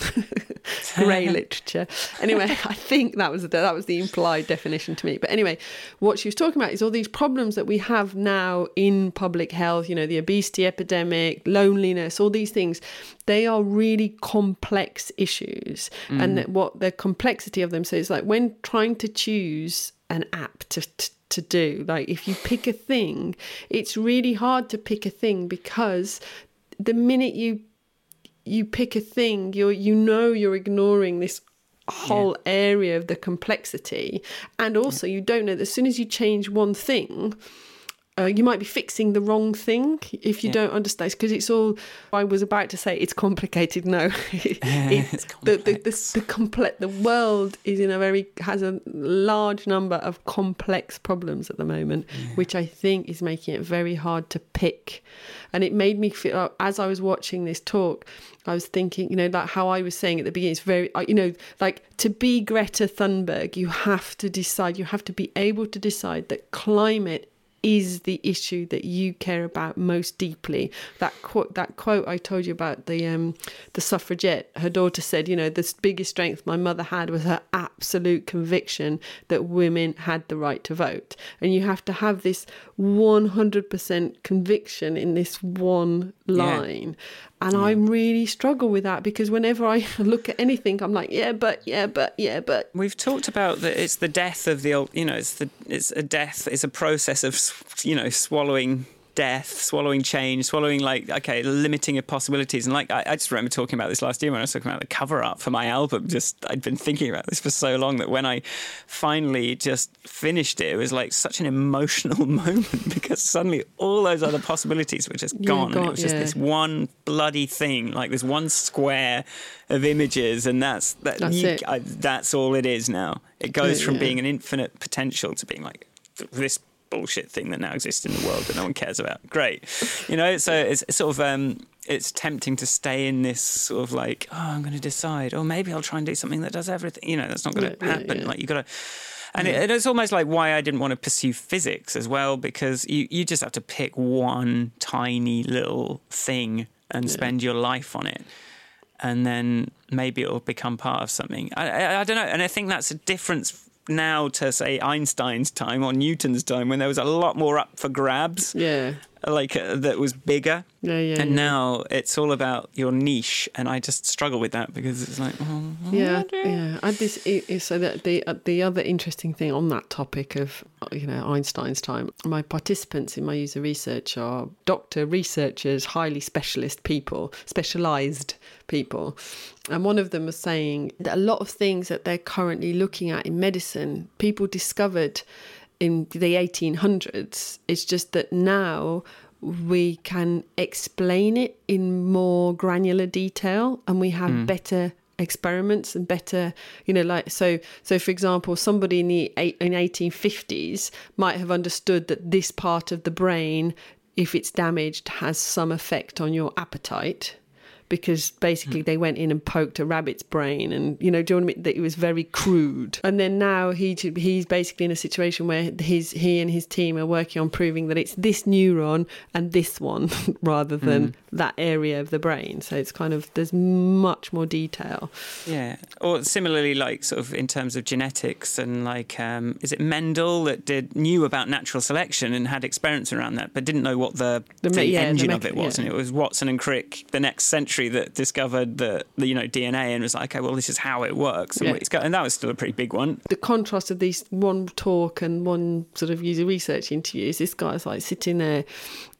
grey literature. Anyway, I think that was the, that was the implied definition to me. But anyway, what she was talking about is all these problems that we have now in public health. You know, the obesity epidemic, loneliness, all these things. They are really complex issues, mm. and what the complexity of them. So it's like when trying to choose an app to, to to do. Like if you pick a thing, it's really hard to pick a thing because the minute you you pick a thing, you you know you're ignoring this whole yeah. area of the complexity, and also yeah. you don't know that as soon as you change one thing, uh, you might be fixing the wrong thing if you yeah. don't understand because it's all i was about to say it's complicated no it, it's the the, the, the, complex the world is in a very has a large number of complex problems at the moment yeah. which i think is making it very hard to pick and it made me feel as i was watching this talk i was thinking you know like how i was saying at the beginning it's very you know like to be greta thunberg you have to decide you have to be able to decide that climate is the issue that you care about most deeply. That quote, that quote I told you about the um, the suffragette. Her daughter said, you know, the biggest strength my mother had was her absolute conviction that women had the right to vote, and you have to have this one hundred percent conviction in this one line. Yeah. And yeah. I really struggle with that because whenever I look at anything, I'm like, yeah, but, yeah, but, yeah, but. We've talked about that it's the death of the old, you know, it's the it's a death, it's a process of, you know, swallowing death, swallowing change, swallowing like okay, limiting of possibilities. And like I, I, just remember talking about this last year when I was talking about the cover art for my album. Just I'd been thinking about this for so long that when I finally just finished it, it was like such an emotional moment because suddenly all those other possibilities were just gone. Yeah, and it was just yeah. this one bloody thing, like this one square of images, and that's that. That's, you, I, that's all it is now. It goes yeah, from being an infinite potential to being like this bullshit thing that now exists in the world that no one cares about. Great, you know. So it's sort of um, it's tempting to stay in this sort of like, oh, I'm going to decide, or maybe I'll try and do something that does everything. You know, that's not going to yeah, happen. Yeah, Like you got to. And it, it's almost like why I didn't want to pursue physics as well, because you, you just have to pick one tiny little thing and spend your life on it and then maybe it'll become part of something. I, I, I, don't know, and I think that's a difference now to say Einstein's time or Newton's time when there was a lot more up for grabs. Yeah. Like uh, that was bigger. Yeah, yeah. And yeah. now it's all about your niche, and I just struggle with that because it's like, oh, yeah, yeah. And this is so that the uh, the other interesting thing on that topic of you know Einstein's time, my participants in my user research are doctor researchers, highly specialist people, specialized people, and one of them was saying that a lot of things that they're currently looking at in medicine, people discovered in the 1800s. It's just that now we can explain it in more granular detail and we have mm. better experiments and better you know like so so for example somebody in the in 1850s might have understood that this part of the brain if it's damaged has some effect on your appetite because basically mm. they went in and poked a rabbit's brain and you know do you know I mean? that it was very crude and then now he he's basically in a situation where his he and his team are working on proving that it's this neuron and this one rather than mm. that area of the brain so it's kind of there's much more detail yeah or similarly like sort of in terms of genetics and like um, is it Mendel that did knew about natural selection and had experiments around that but didn't know what the, the, the yeah, engine the of it was yeah. and it was Watson and Crick the next century that discovered the, the you know DNA and was like, okay, well, this is how it works, and, yeah. got, and that was still a pretty big one. The contrast of these one talk and one sort of user research interview is this guy's like sitting there,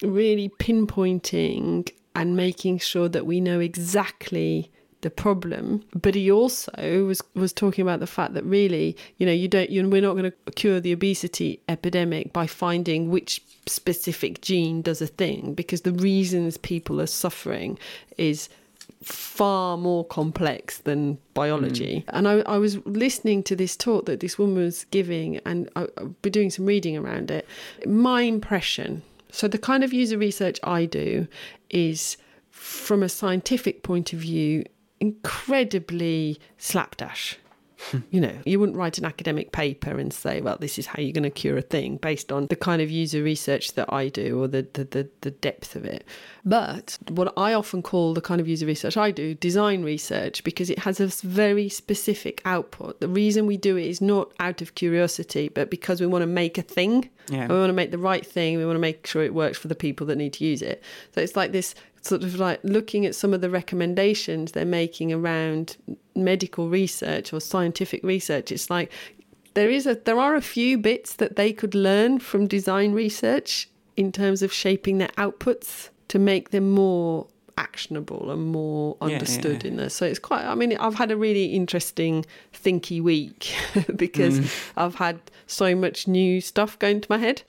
really pinpointing and making sure that we know exactly the problem but he also was was talking about the fact that really you know you don't you we're not going to cure the obesity epidemic by finding which specific gene does a thing because the reasons people are suffering is far more complex than biology. Mm. And I, I, was listening to this talk that this woman was giving, and I, I've been doing some reading around it. My impression so, the kind of user research I do is from a scientific point of view, incredibly slapdash. Hmm. you know, you wouldn't write an academic paper and say, well, this is how you're going to cure a thing based on the kind of user research that I do or the, the, the, the, depth of it. But what I often call the kind of user research I do, design research, because it has a very specific output. The reason we do it is not out of curiosity, but because we want to make a thing. Yeah. We want to make the right thing. We want to make sure it works for the people that need to use it. So it's like this sort of like looking at some of the recommendations they're making around medical research or scientific research it's like there is a there are a few bits that they could learn from design research in terms of shaping their outputs to make them more actionable and more understood yeah, yeah. in this. So it's quite, I mean, I've had a really interesting thinky week because mm. I've had so much new stuff going to my head.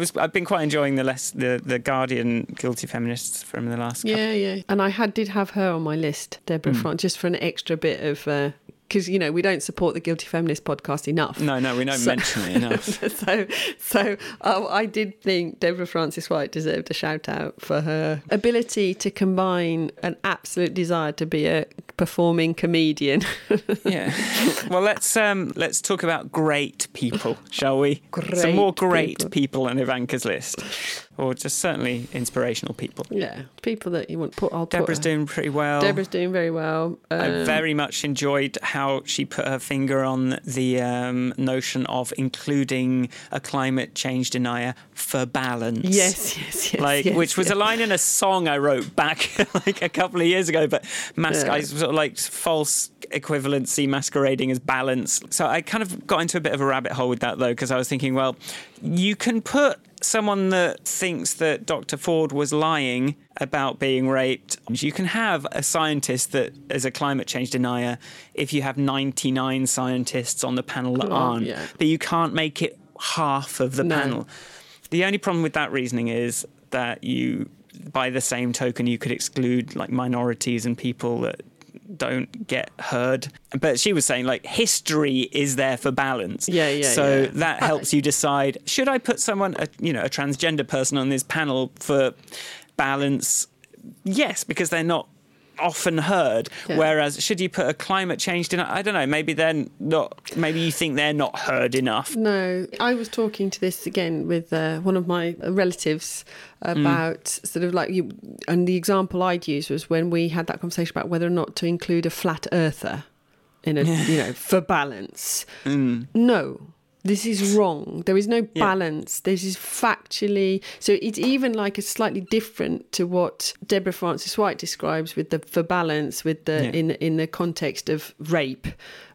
Was I've been quite enjoying the less the the Guardian guilty feminists from the last. Yeah, couple. yeah, and I had did have her on my list, Deborah mm. just for an extra bit of uh, because you know we don't support the guilty feminist podcast enough. No, no, we don't so, mention it enough. so, so oh, I did think Deborah Frances-White deserved a shout out for her ability to combine an absolute desire to be a performing comedian. yeah. Well, let's um, let's talk about great people, shall we? Great Some more great people. people on Ivanka's list or just certainly inspirational people. Yeah, people that you want put. I'll Deborah's put doing pretty well. Deborah's doing very well. Um, I very much enjoyed how she put her finger on the um, notion of including a climate change denier for balance. Yes, yes, yes. Like, yes, which was yes. a line in a song I wrote back like a couple of years ago, but mask yeah. I sort of like false equivalency masquerading as balance. So I kind of got into a bit of a rabbit hole with that though, because I was thinking, well, you can put someone that thinks that Dr. Ford was lying about being raped. You can have a scientist that is a climate change denier if you have 99 scientists on the panel that aren't, yeah. but you can't make it half of the no. panel. The only problem with that reasoning is that you by the same token you could exclude like minorities and people that don't get heard. But she was saying like history is there for balance. Yeah, yeah. So yeah. that helps you decide should I put someone, a, you know, a transgender person on this panel for balance? Yes, because they're not often heard. Yeah. Whereas, should you put a climate change in? I don't know. Maybe they're not. Maybe you think they're not heard enough. No, I was talking to this again with uh, one of my relatives about mm. sort of like you. And the example I'd use was when we had that conversation about whether or not to include a flat earther in a you know for balance. Mm. No, this is wrong. There is no balance. Yeah. This is factually so. It's even like a slightly different to what Deborah Frances-White describes with the for balance with the yeah. in in the context of rape.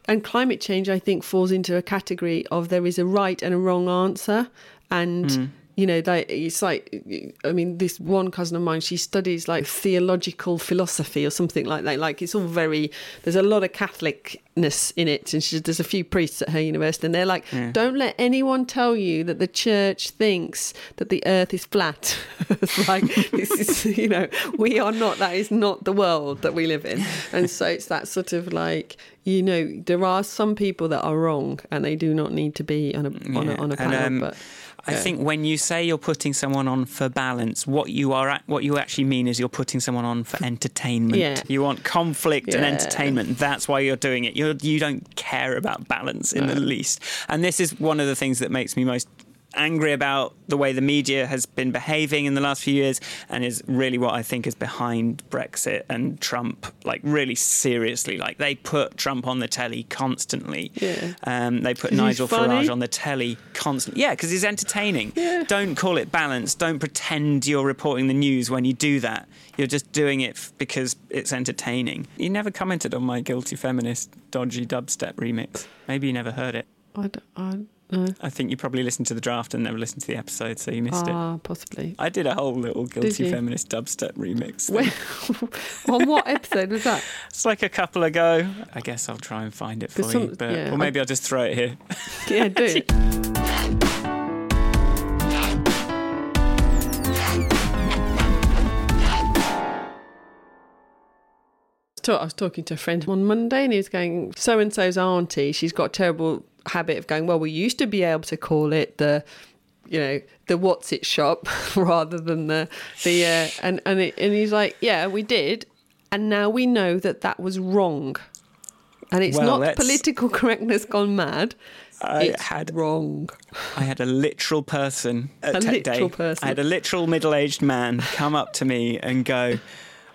And climate change, I think, falls into a category of there is a right and a wrong answer, and mm you know, like it's like, I mean, this one cousin of mine, she studies like theological philosophy or something like that. Like it's all very, there's a lot of Catholicness in it, and she, there's a few priests at her university, and they're like, yeah. don't let anyone tell you that the church thinks that the Earth is flat. it's like this is, you know, we are not. That is not the world that we live in, and so it's that sort of like, you know, there are some people that are wrong, and they do not need to be on a on a, on a panel, um, but I think when you say you're putting someone on for balance, what you are what you actually mean is you're putting someone on for entertainment. Yeah. You want conflict yeah. and entertainment. That's why you're doing it. You you don't care about balance in the least. And this is one of the things that makes me most angry about the way the media has been behaving in the last few years and is really what I think is behind Brexit and Trump, like really seriously. Like they put Trump on the telly constantly. Yeah. Um, they put Nigel funny? Farage on the telly constantly. Yeah, because he's entertaining. Yeah. Don't call it balanced. Don't pretend you're reporting the news when you do that. You're just doing it f- because it's entertaining. You never commented on my guilty feminist dodgy dubstep remix. Maybe you never heard it. I don't, I, no. I think you probably listened to the draft and never listened to the episode, so you missed it. Ah, possibly. I did a whole little guilty feminist dubstep remix. On what episode was that? It's like a couple ago. I guess I'll try and find it for But you, but, yeah, or maybe I'll just throw it here. Yeah, do it. I was talking to a friend on Monday and he was going, so and so's auntie, she's got terrible habit of going, well, we used to be able to call it the, you know, the what's it shop rather than the, the, uh, and, and, it, and he's like, yeah, we did. And now we know that that was wrong. And it's Well, not political correctness gone mad. I it's had wrong. I had a literal person at A Tech literal Day. person. I had a literal middle-aged man come up to me and go,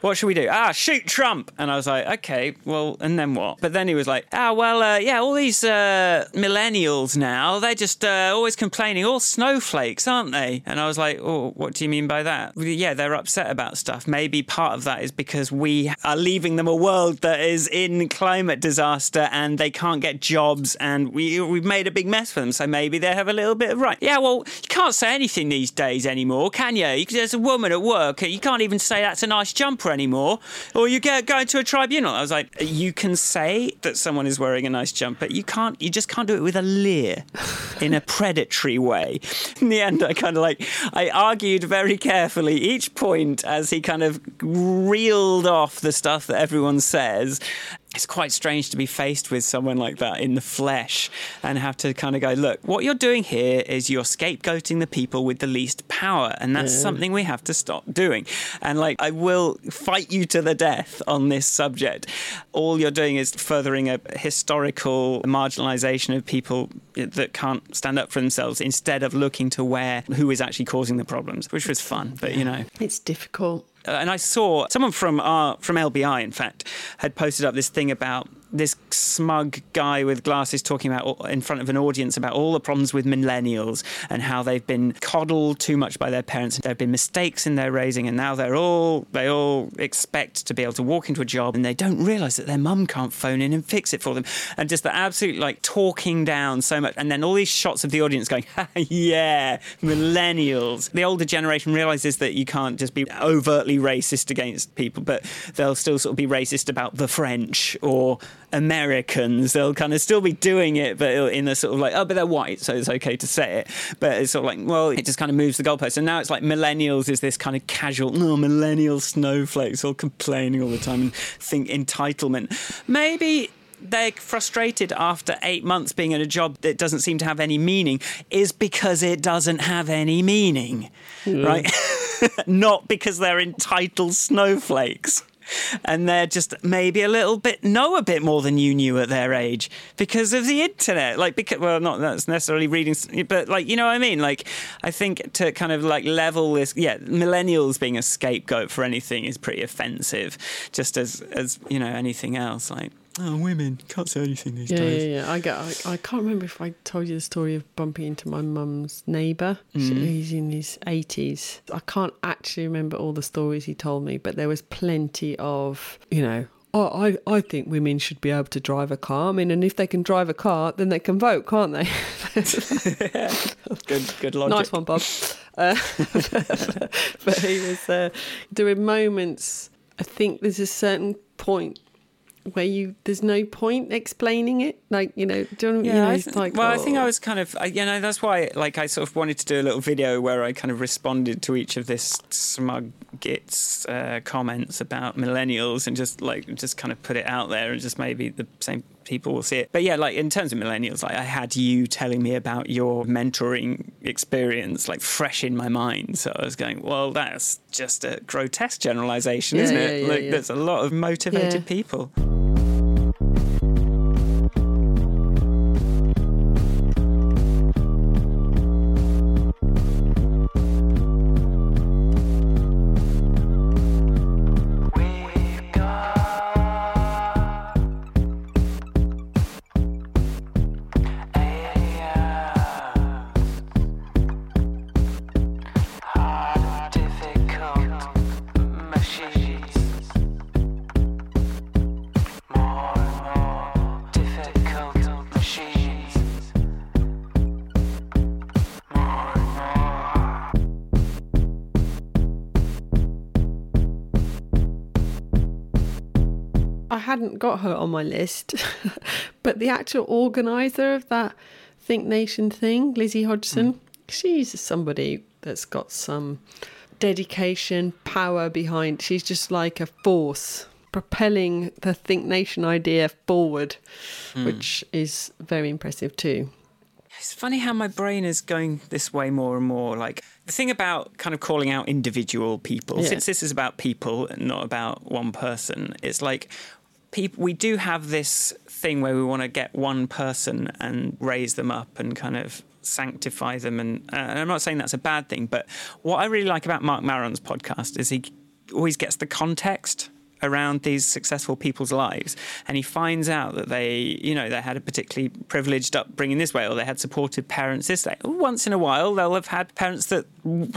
"What should we do?" Ah, shoot Trump. And I was like, "Okay, well, and then what?" But then he was like, "Ah, well, uh, yeah, all these uh, millennials now, they're just uh, always complaining, all snowflakes, aren't they?" And I was like, "Oh, what do you mean by that?" Well, yeah, they're upset about stuff. Maybe part of that is because we are leaving them a world that is in climate disaster and they can't get jobs and we we've made a big mess for them. So maybe they have a little bit of right. Yeah, well, you can't say anything these days anymore, can you? there's a woman at work. You can't even say that's a nice jumper anymore, or you get going to a tribunal. I was like, you can say that someone is wearing a nice jumper. You can't. You just can't do it with a leer, in a predatory way. In the end, I kind of like I argued very carefully each point as he kind of reeled off the stuff that everyone says. It's quite strange to be faced with someone like that in the flesh and have to kind of go, look, what you're doing here is you're scapegoating the people with the least power. And that's something we have to stop doing. And like, I will fight you to the death on this subject. All you're doing is furthering a historical marginalization of people that can't stand up for themselves instead of looking to where who is actually causing the problems, which was fun. But, you know, It's difficult. And I saw someone from our from LBI, in fact, had posted up this thing about this smug guy with glasses talking about in front of an audience about all the problems with millennials and how they've been coddled too much by their parents. And there have been mistakes in their raising and now they're all they all expect to be able to walk into a job and they don't realize that their mum can't phone in and fix it for them. And just the absolute like talking down so much. And then all these shots of the audience going yeah millennials. The older generation realizes that you can't just be overtly racist against people but they'll still sort of be racist about the french or Americans, they'll kind of still be doing it, but in a sort of like, oh, but they're white, so it's okay to say it. But it's sort of like, well, it just kind of moves the goalpost. And now it's like millennials is this kind of casual, no, millennial snowflakes, all complaining all the time and think entitlement. Maybe they're frustrated after eight months being in a job that doesn't seem to have any meaning is because it doesn't have any meaning, mm. right? Not because they're entitled snowflakes and they're just maybe a little bit know a bit more than you knew at their age because of the internet. Like because well not that's necessarily reading but like you know what i mean? Like i think to kind of like level this yeah millennials being a scapegoat for anything is pretty offensive just as as you know anything else like oh women can't say anything these Yeah, days yeah, yeah. I get. I, I can't remember if I told you the story of bumping into my mum's neighbour. Mm. He's in his eighties. I can't actually remember all the stories he told me, but there was plenty of, you know. Oh, I, I think women should be able to drive a car. I mean, and if they can drive a car, then they can vote, can't they? good good logic nice one, Bob. Uh, but he was. Uh, there were moments. I think there's a certain point where you there's no point explaining it. Like you know, do you, know, you know I th- like well, I think I oh. was kind of, you know, that's why, like, I sort of wanted to do a little video where I kind of responded to each of this smug gits uh, comments about millennials and just like just kind of put it out there and just maybe the same people will see it. But yeah, like in terms of millennials, like I had you telling me about your mentoring experience, like fresh in my mind. So I was going, well, that's just a grotesque generalization, Yeah, isn't yeah, it? yeah, like, there's a lot of motivated people. Hadn't got her on my list, but the actual organizer of that Think Nation thing, Lizzie Hodgson, mm. she's somebody that's got some dedication, power behind. She's just like a force propelling the Think Nation idea forward, mm. which is very impressive too. It's funny how my brain is going this way more and more. Like the thing about kind of calling out individual people, Yeah. since this is about people and not about one person, it's like people we do have this thing where we want to get one person and raise them up and kind of sanctify them and, uh, and I'm not saying that's a bad thing but what I really like about Marc Maron's podcast is he always gets the context around these successful people's lives and he finds out that they you know they had a particularly privileged upbringing this way or they had supportive parents this way once in a while they'll have had parents that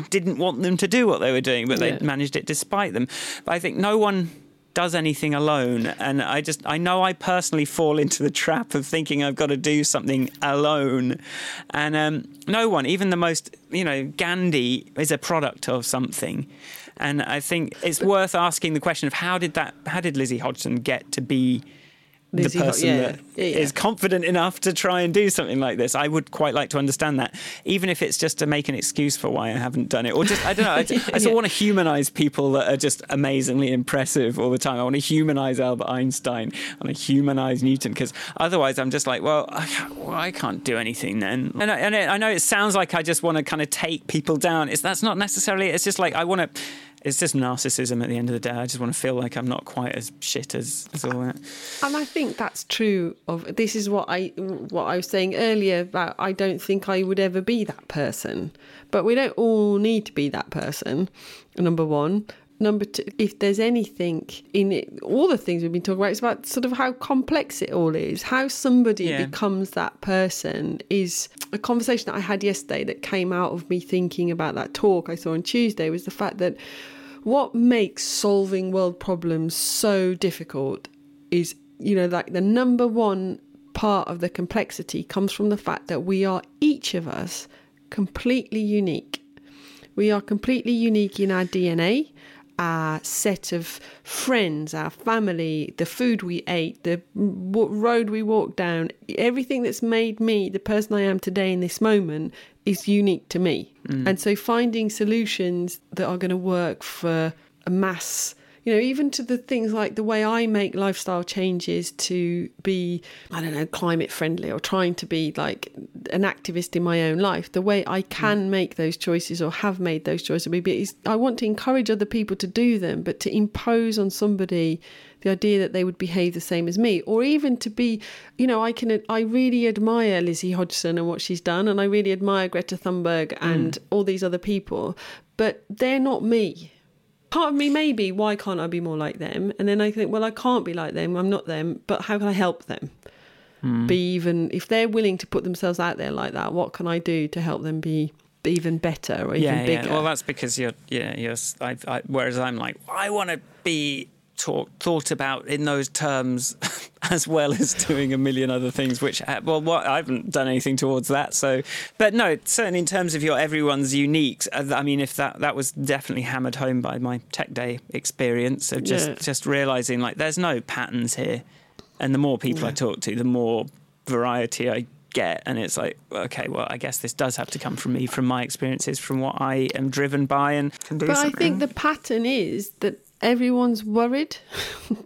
didn't want them to do what they were doing but Yeah. they managed it despite them but I think no one does anything alone. And i just i know i personally fall into the trap of thinking i've got to do something alone. And um, no one even the most you know gandhi is a product of something. And i think it's worth asking the question of how did that how did lizzie hodgson get to be the person yeah, that yeah, yeah. is confident enough to try and do something like this. I would quite like to understand that, even if it's just to make an excuse for why I haven't done it, or just I don't know. I, I sort of want to humanize people that are just amazingly impressive all the time. I want to humanize Albert Einstein. I want to humanize Newton because otherwise I'm just like, well, I can't, well, I can't do anything then. And I, and I know it sounds like I just want to kind of take people down. It's that's not necessarily. It's just like I want to. It's just narcissism at the end of the day. I just want to feel like I'm not quite as shit as, as all that. And I think that's true of this is what I what I was saying earlier about I don't think I would ever be that person. But we don't all need to be that person. Number one. Number two, if there's anything in it, all the things we've been talking about, it's about sort of how complex it all is. How somebody Yeah. becomes that person is a conversation that I had yesterday that came out of me thinking about that talk I saw on Tuesday was the fact that what makes solving world problems so difficult is you know like the number one part of the complexity comes from the fact that we are each of us completely unique. We are completely unique in our dna our set of friends our family the food we ate the road we walked down everything that's made me the person i am today in this moment is unique to me. Mm. And so finding solutions that are going to work for a mass you know, even to the things like the way I make lifestyle changes to be, I don't know, climate friendly or trying to be like an activist in my own life, the way I mm. can make those choices or have made those choices, maybe is I want to encourage other people to do them, but to impose on somebody the idea that they would behave the same as me, or even to be, you know, I can, I really admire Lizzie Hodgson and what she's done, and I really admire Greta Thunberg mm. and all these other people, but they're not me. Part of me maybe why can't i be more like them? And then i think well i can't be like them i'm not them but how can i help them? Mm. Be even if they're willing to put themselves out there like that what can i do to help them be even better or even yeah, bigger? Yeah. Well, that's because you're, yeah, you're. I, I, whereas I'm like, I want to be talk, thought about in those terms as well as doing a million other things. Which, uh, well, what I haven't done anything towards that. So, but no, certainly in terms of your everyone's unique. uh, I mean, if that that was definitely hammered home by my tech day experience of just Yeah. just realizing like there's no patterns here, and the more people I talk to, the more variety I get and it's like okay well i guess this does have to come from me from my experiences from what i am driven by and can do but i think the pattern is that everyone's worried.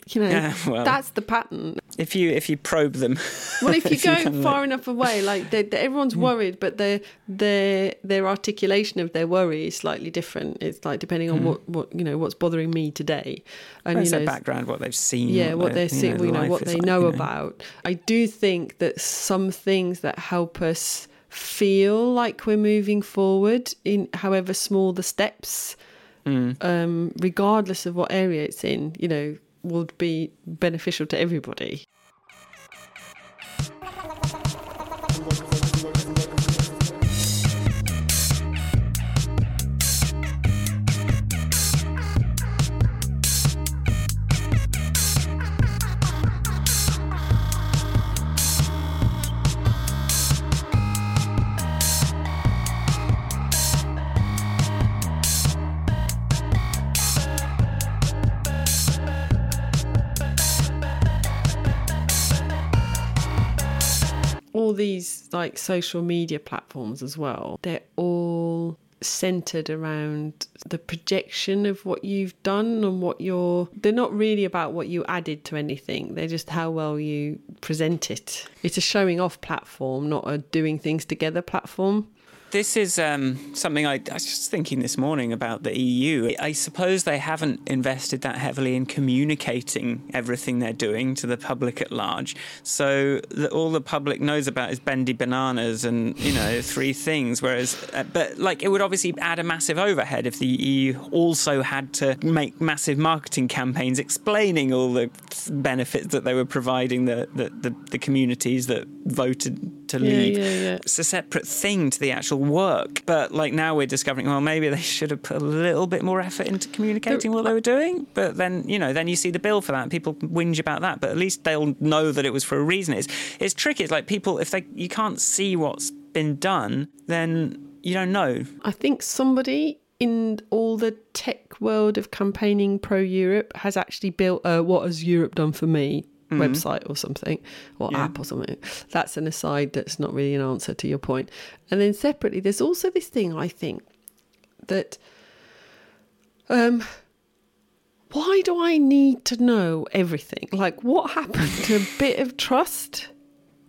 You know Yeah, well. that's the pattern. If you if you probe them. Well if you If go can, far enough away like they they everyone's Hmm. worried but their their their articulation of their worry is slightly different. It's like depending on what what you know what's bothering me today. And Where's you know their background what they've seen yeah what their- they're you seeing know, you know what they like, know you about. I do think that some things that help us feel like we're moving forward in however small the steps Mm. um regardless of what area it's in you know would be beneficial to everybody all these like social media platforms as well, they're all centered around the projection of what you've done and what you're they're not really about what you added to anything. They're just how well you present it. It's a showing off platform not a doing things together platform This is um, something I, I was just thinking this morning about the EU. I suppose they haven't invested that heavily in communicating everything they're doing to the public at large. So the, all the public knows about is bendy bananas and you know three things. Whereas, uh, but like it would obviously add a massive overhead if the EU also had to make massive marketing campaigns explaining all the benefits that they were providing the the, the, the communities that voted to Yeah, leave yeah, yeah. it's a separate thing to the actual work. But like now we're discovering, well, maybe they should have put a little bit more effort into communicating what they were doing. But then, you know, then you see the bill for that and people whinge about that. But at least they'll know that it was for a reason. It's it's tricky. It's like people if they you can't see what's been done, then you don't know. I think somebody in all the tech world of campaigning pro Europe has actually built a what has Europe done for me website or something or Yeah. app or something. That's an aside that's not really an answer to your point. And then separately there's also this thing I think that um why do I need to know everything? Like what happened to a bit of trust?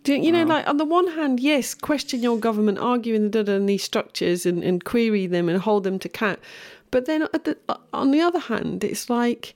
Do you, know, like on the one hand, yes, question your government, argue in the in these structures and, and query them and hold them to account. But then at the, on the other hand, it's like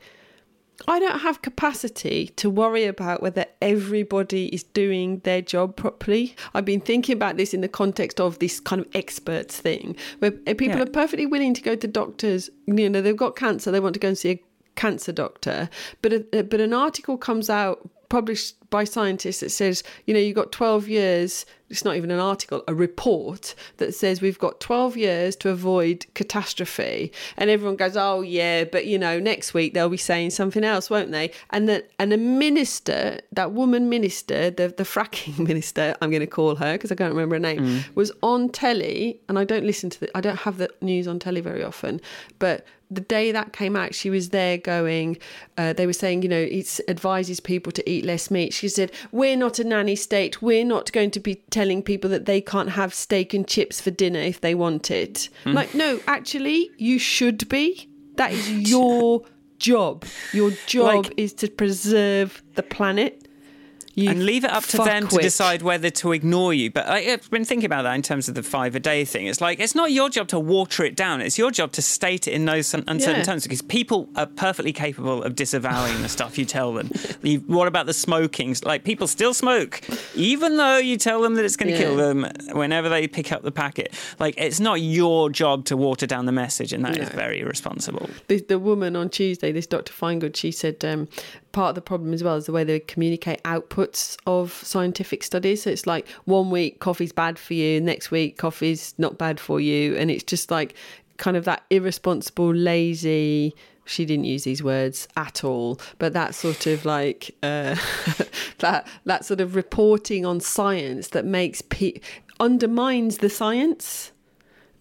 I don't have capacity to worry about whether everybody is doing their job properly. I've been thinking about this in the context of this kind of experts thing, where people Yeah. are perfectly willing to go to doctors. You know, they've got cancer, they want to go and see a cancer doctor, but a, but an article comes out published by scientists that says, you know, you've got 12 years, it's not even an article, a report that says we've got 12 years to avoid catastrophe. And everyone goes, oh, yeah, but, you know, next week they'll be saying something else, won't they? And the, and a minister, that woman minister, the, the fracking minister, I'm going to call her because I can't remember her name, was on telly. And I don't listen to the, I don't have the news on telly very often, but the day that came out, she was there going, uh, they were saying, you know, it advises people to eat less meat. She said, We're not a nanny state. We're not going to be telling people that they can't have steak and chips for dinner if they want it. Hmm. Like, no, actually, you should be. That is your job. Your job Like- is to preserve the planet. You and leave it up to them to decide whether to ignore you. But I, I've been thinking about that in terms of the five a day thing. It's like it's not your job to water it down. It's your job to state it in those un- uncertain Yeah. terms because people are perfectly capable of disavowing the stuff you tell them. You, what about the smoking? Like people still smoke, even though you tell them that it's going to kill them whenever they pick up the packet. Like it's not your job to water down the message, and that is No. very irresponsible. the, the woman on Tuesday, this Dr. Finegood, she said um, part of the problem as well is the way they communicate outputs of scientific studies. So it's like one week coffee's bad for you, next week coffee's not bad for you, and it's just like kind of that irresponsible, lazy. She didn't use these words at all, but that sort of like uh, that that sort of reporting on science that makes pe- undermines the science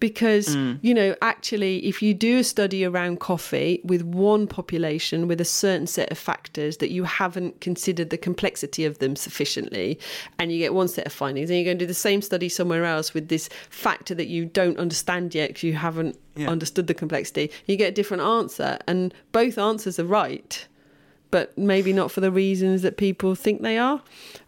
because mm. you know actually if you do a study around coffee with one population with a certain set of factors that you haven't considered the complexity of them sufficiently and you get one set of findings and you're going to do the same study somewhere else with this factor that you don't understand yet because you haven't Yeah. understood the complexity. You get a different answer and both answers are right but maybe not for the reasons that people think they are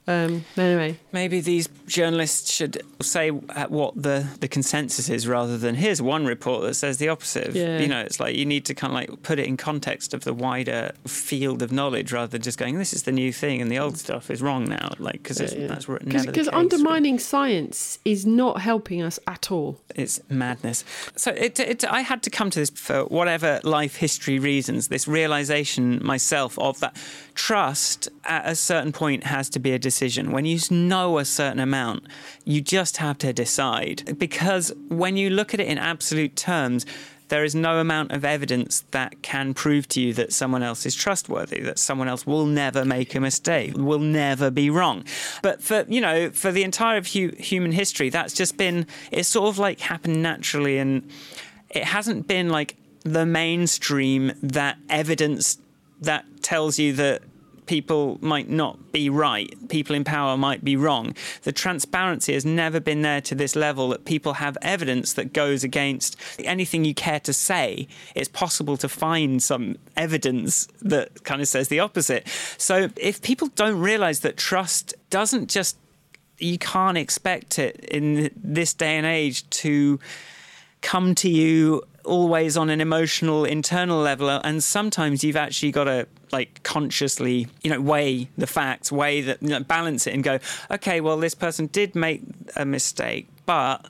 um anyway Maybe these journalists should say uh, what the, the consensus is rather than here's one report that says the opposite. of- Yeah. You know, it's like you need to kind of like put it in context of the wider field of knowledge rather than just going, this is the new thing and the old stuff is wrong now. Like, because Yeah, that's where- because undermining science is not helping us at all it's madness. So it, it, I had to come to this for whatever life history reasons, this realization myself of that trust at a certain point has to be a decision. When you know a certain amount, you just have to decide. Because when you look at it in absolute terms, there is no amount of evidence that can prove to you that someone else is trustworthy, that someone else will never make a mistake, will never be wrong. But for, you know, for the entire of hu- human history, that's just been, it's sort of like happened naturally and it hasn't been like the mainstream that evidence that tells you that people might not be right, people in power might be wrong. The transparency has never been there to this level that people have evidence that goes against anything you care to say. It's possible to find some evidence that kind of says the opposite. So if people don't realize that trust doesn't just, you can't expect it in this day and age to come to you always on an emotional internal level and sometimes you've actually got to like consciously you know weigh the facts weigh that you know, balance it and go okay well this person did make a mistake but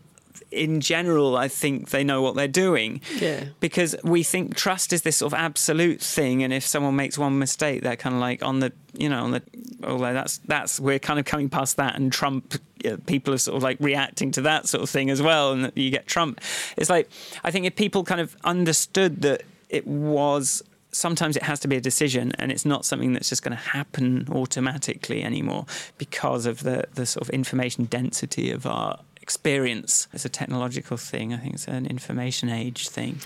in general i think they know what they're doing Yeah. because we think trust is this sort of absolute thing and if someone makes one mistake they're kind of like on the you know on the although that's that's we're kind of coming past that and trump uh, people are sort of like reacting to that sort of thing as well and you get trump it's like i think if people kind of understood that it was sometimes it has to be a decision and it's not something that's just going to happen automatically anymore because of the the sort of information density of our experience. It's a technological thing i think. It's an information age thing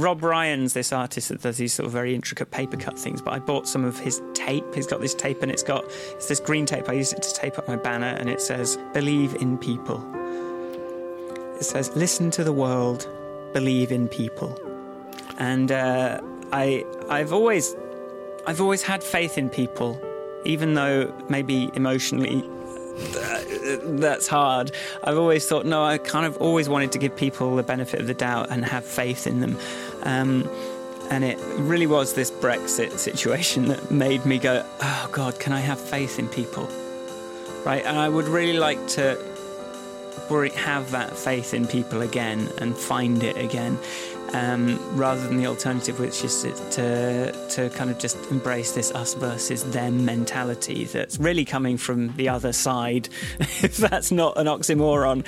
Rob Ryan's this artist that does these sort of very intricate paper cut things, but I bought some of his tape. He's got this tape and it's got it's this green tape. I used it to tape up my banner and it says believe in people. It says listen to the world, believe in people. And uh, I I've always I've always had faith in people, even though maybe emotionally that's hard. I've always thought, no, I kind of always wanted to give people the benefit of the doubt and have faith in them. Um, and it really was this Brexit situation that made me go, oh God, can I have faith in people? Right? And I would really like to have that faith in people again and find it again. Um, rather than the alternative, which is to to kind of just embrace this us versus them mentality that's really coming from the other side. if that's not an oxymoron,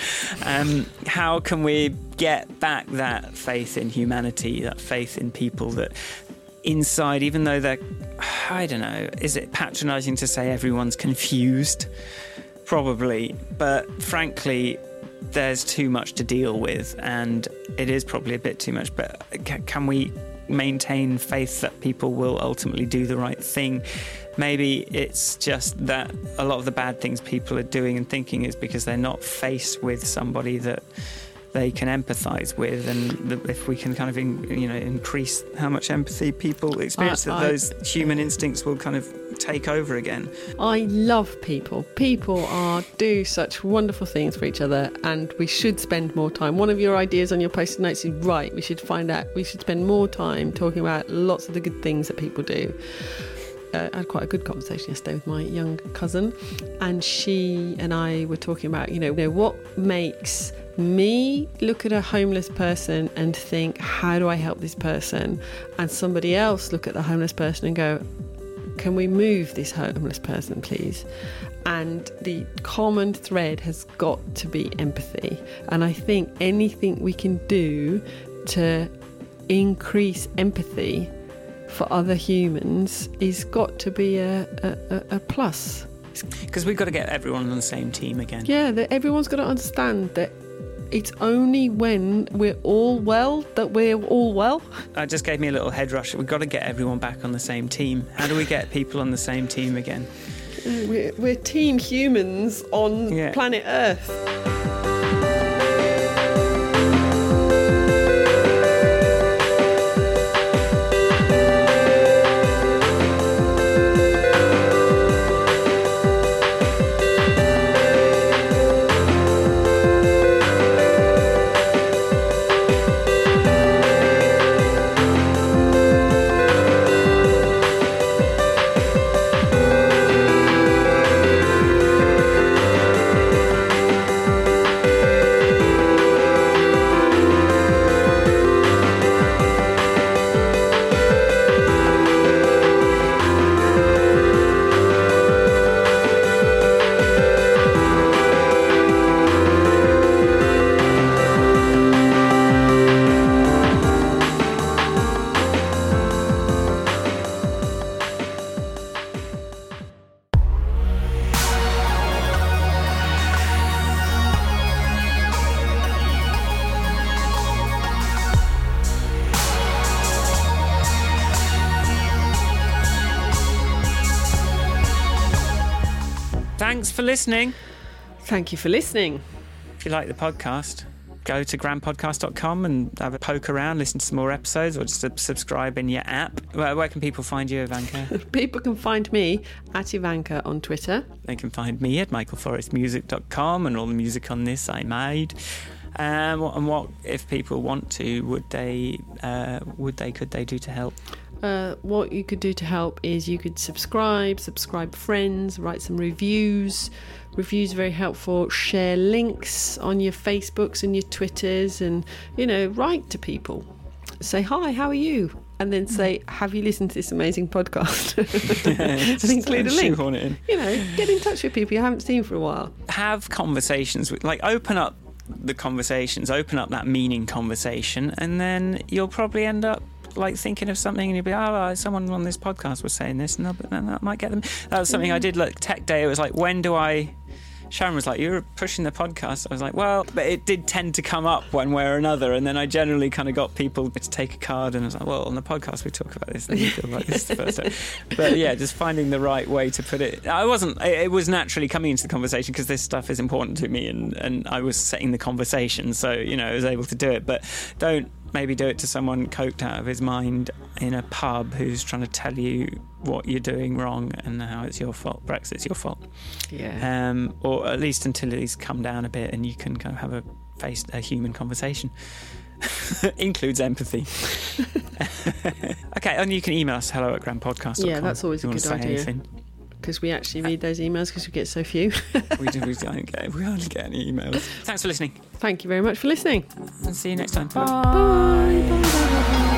um, how can we get back that faith in humanity, that faith in people that inside, even though they're, I don't know, is it patronizing to say everyone's confused? Probably, but frankly, there's too much to deal with, and it is probably a bit too much. But can we maintain faith that people will ultimately do the right thing? Maybe it's just that a lot of the bad things people are doing and thinking is because they're not faced with somebody that they can empathise with, and if we can kind of in, you know increase how much empathy people experience, that I- those human instincts will kind of take over again. I love people. People are do such wonderful things for each other, and we should spend more time. One of your ideas on your post-it notes is right. We should find out. We should spend more time talking about lots of the good things that people do. Uh, I had quite a good conversation yesterday with my young cousin, and she and I were talking about, you know, you know, what makes me look at a homeless person and think, how do I help this person? And somebody else look at the homeless person and go, can we move this homeless person, please? And the common thread has got to be empathy. And I think anything we can do to increase empathy for other humans is got to be a, a, a- plus. Because we've got to get everyone on the same team again. Yeah, that everyone's got to understand that it's only when we're all well that we're all well. That just gave me a little head rush. We've got to get everyone back on the same team. How do we get people on the same team again? We're, we're team humans on Yeah. planet Earth. Thanks for listening. Thank you for listening. If you like the podcast, go to grandpodcast.com and have a poke around, listen to some more episodes, or just subscribe in your app. Where, where can people find you, Ivanka? People can find me at Ivanka on Twitter. they can find me at michaelforestmusic.com and all the music on this I made. Um, and what if people want to? Would they? Uh, would they? Could they do to help? Uh, what you could do to help is you could subscribe, subscribe friends, write some reviews. Reviews are very helpful. Share links on your Facebooks and your Twitters, and you know, write to people. Say hi, how are you? And then say, have you listened to this amazing podcast? And include a link. it in. You know, get in touch with people you haven't seen for a while. have conversations with like open up the conversations open up that meaning conversation and then you'll probably end up like thinking of something and you'll be oh uh, someone on this podcast was saying this and I'll- then that might get them that was something i did like tech day it was like when do i Sharon was like, "You're pushing the podcast." I was like, "Well," but it did tend to come up one way or another, and then I generally kind of got people to take a card, and I was like, "Well, on the podcast we talk about this, we like this the first time." But yeah, just finding the right way to put it. I wasn't. It it was naturally coming into the conversation because this stuff is important to me, and and I was setting the conversation, so you know I was able to do it. But don't maybe do it to someone coked out of his mind in a pub who's trying to tell you what you're doing wrong and how it's your fault. Brexit's your fault Yeah. um, or at least until he's come down a bit and you can kind of have a face a human conversation. Includes empathy. okay, and you can email us hello at grandpodcast.com. Yeah, that's always a good say idea. anything. Because we actually read those emails because we get so few. We, do, we, don't get, we hardly get any emails. Thanks for listening Thank you very much for listening. and see you next time. Bye. Bye. Bye. Bye.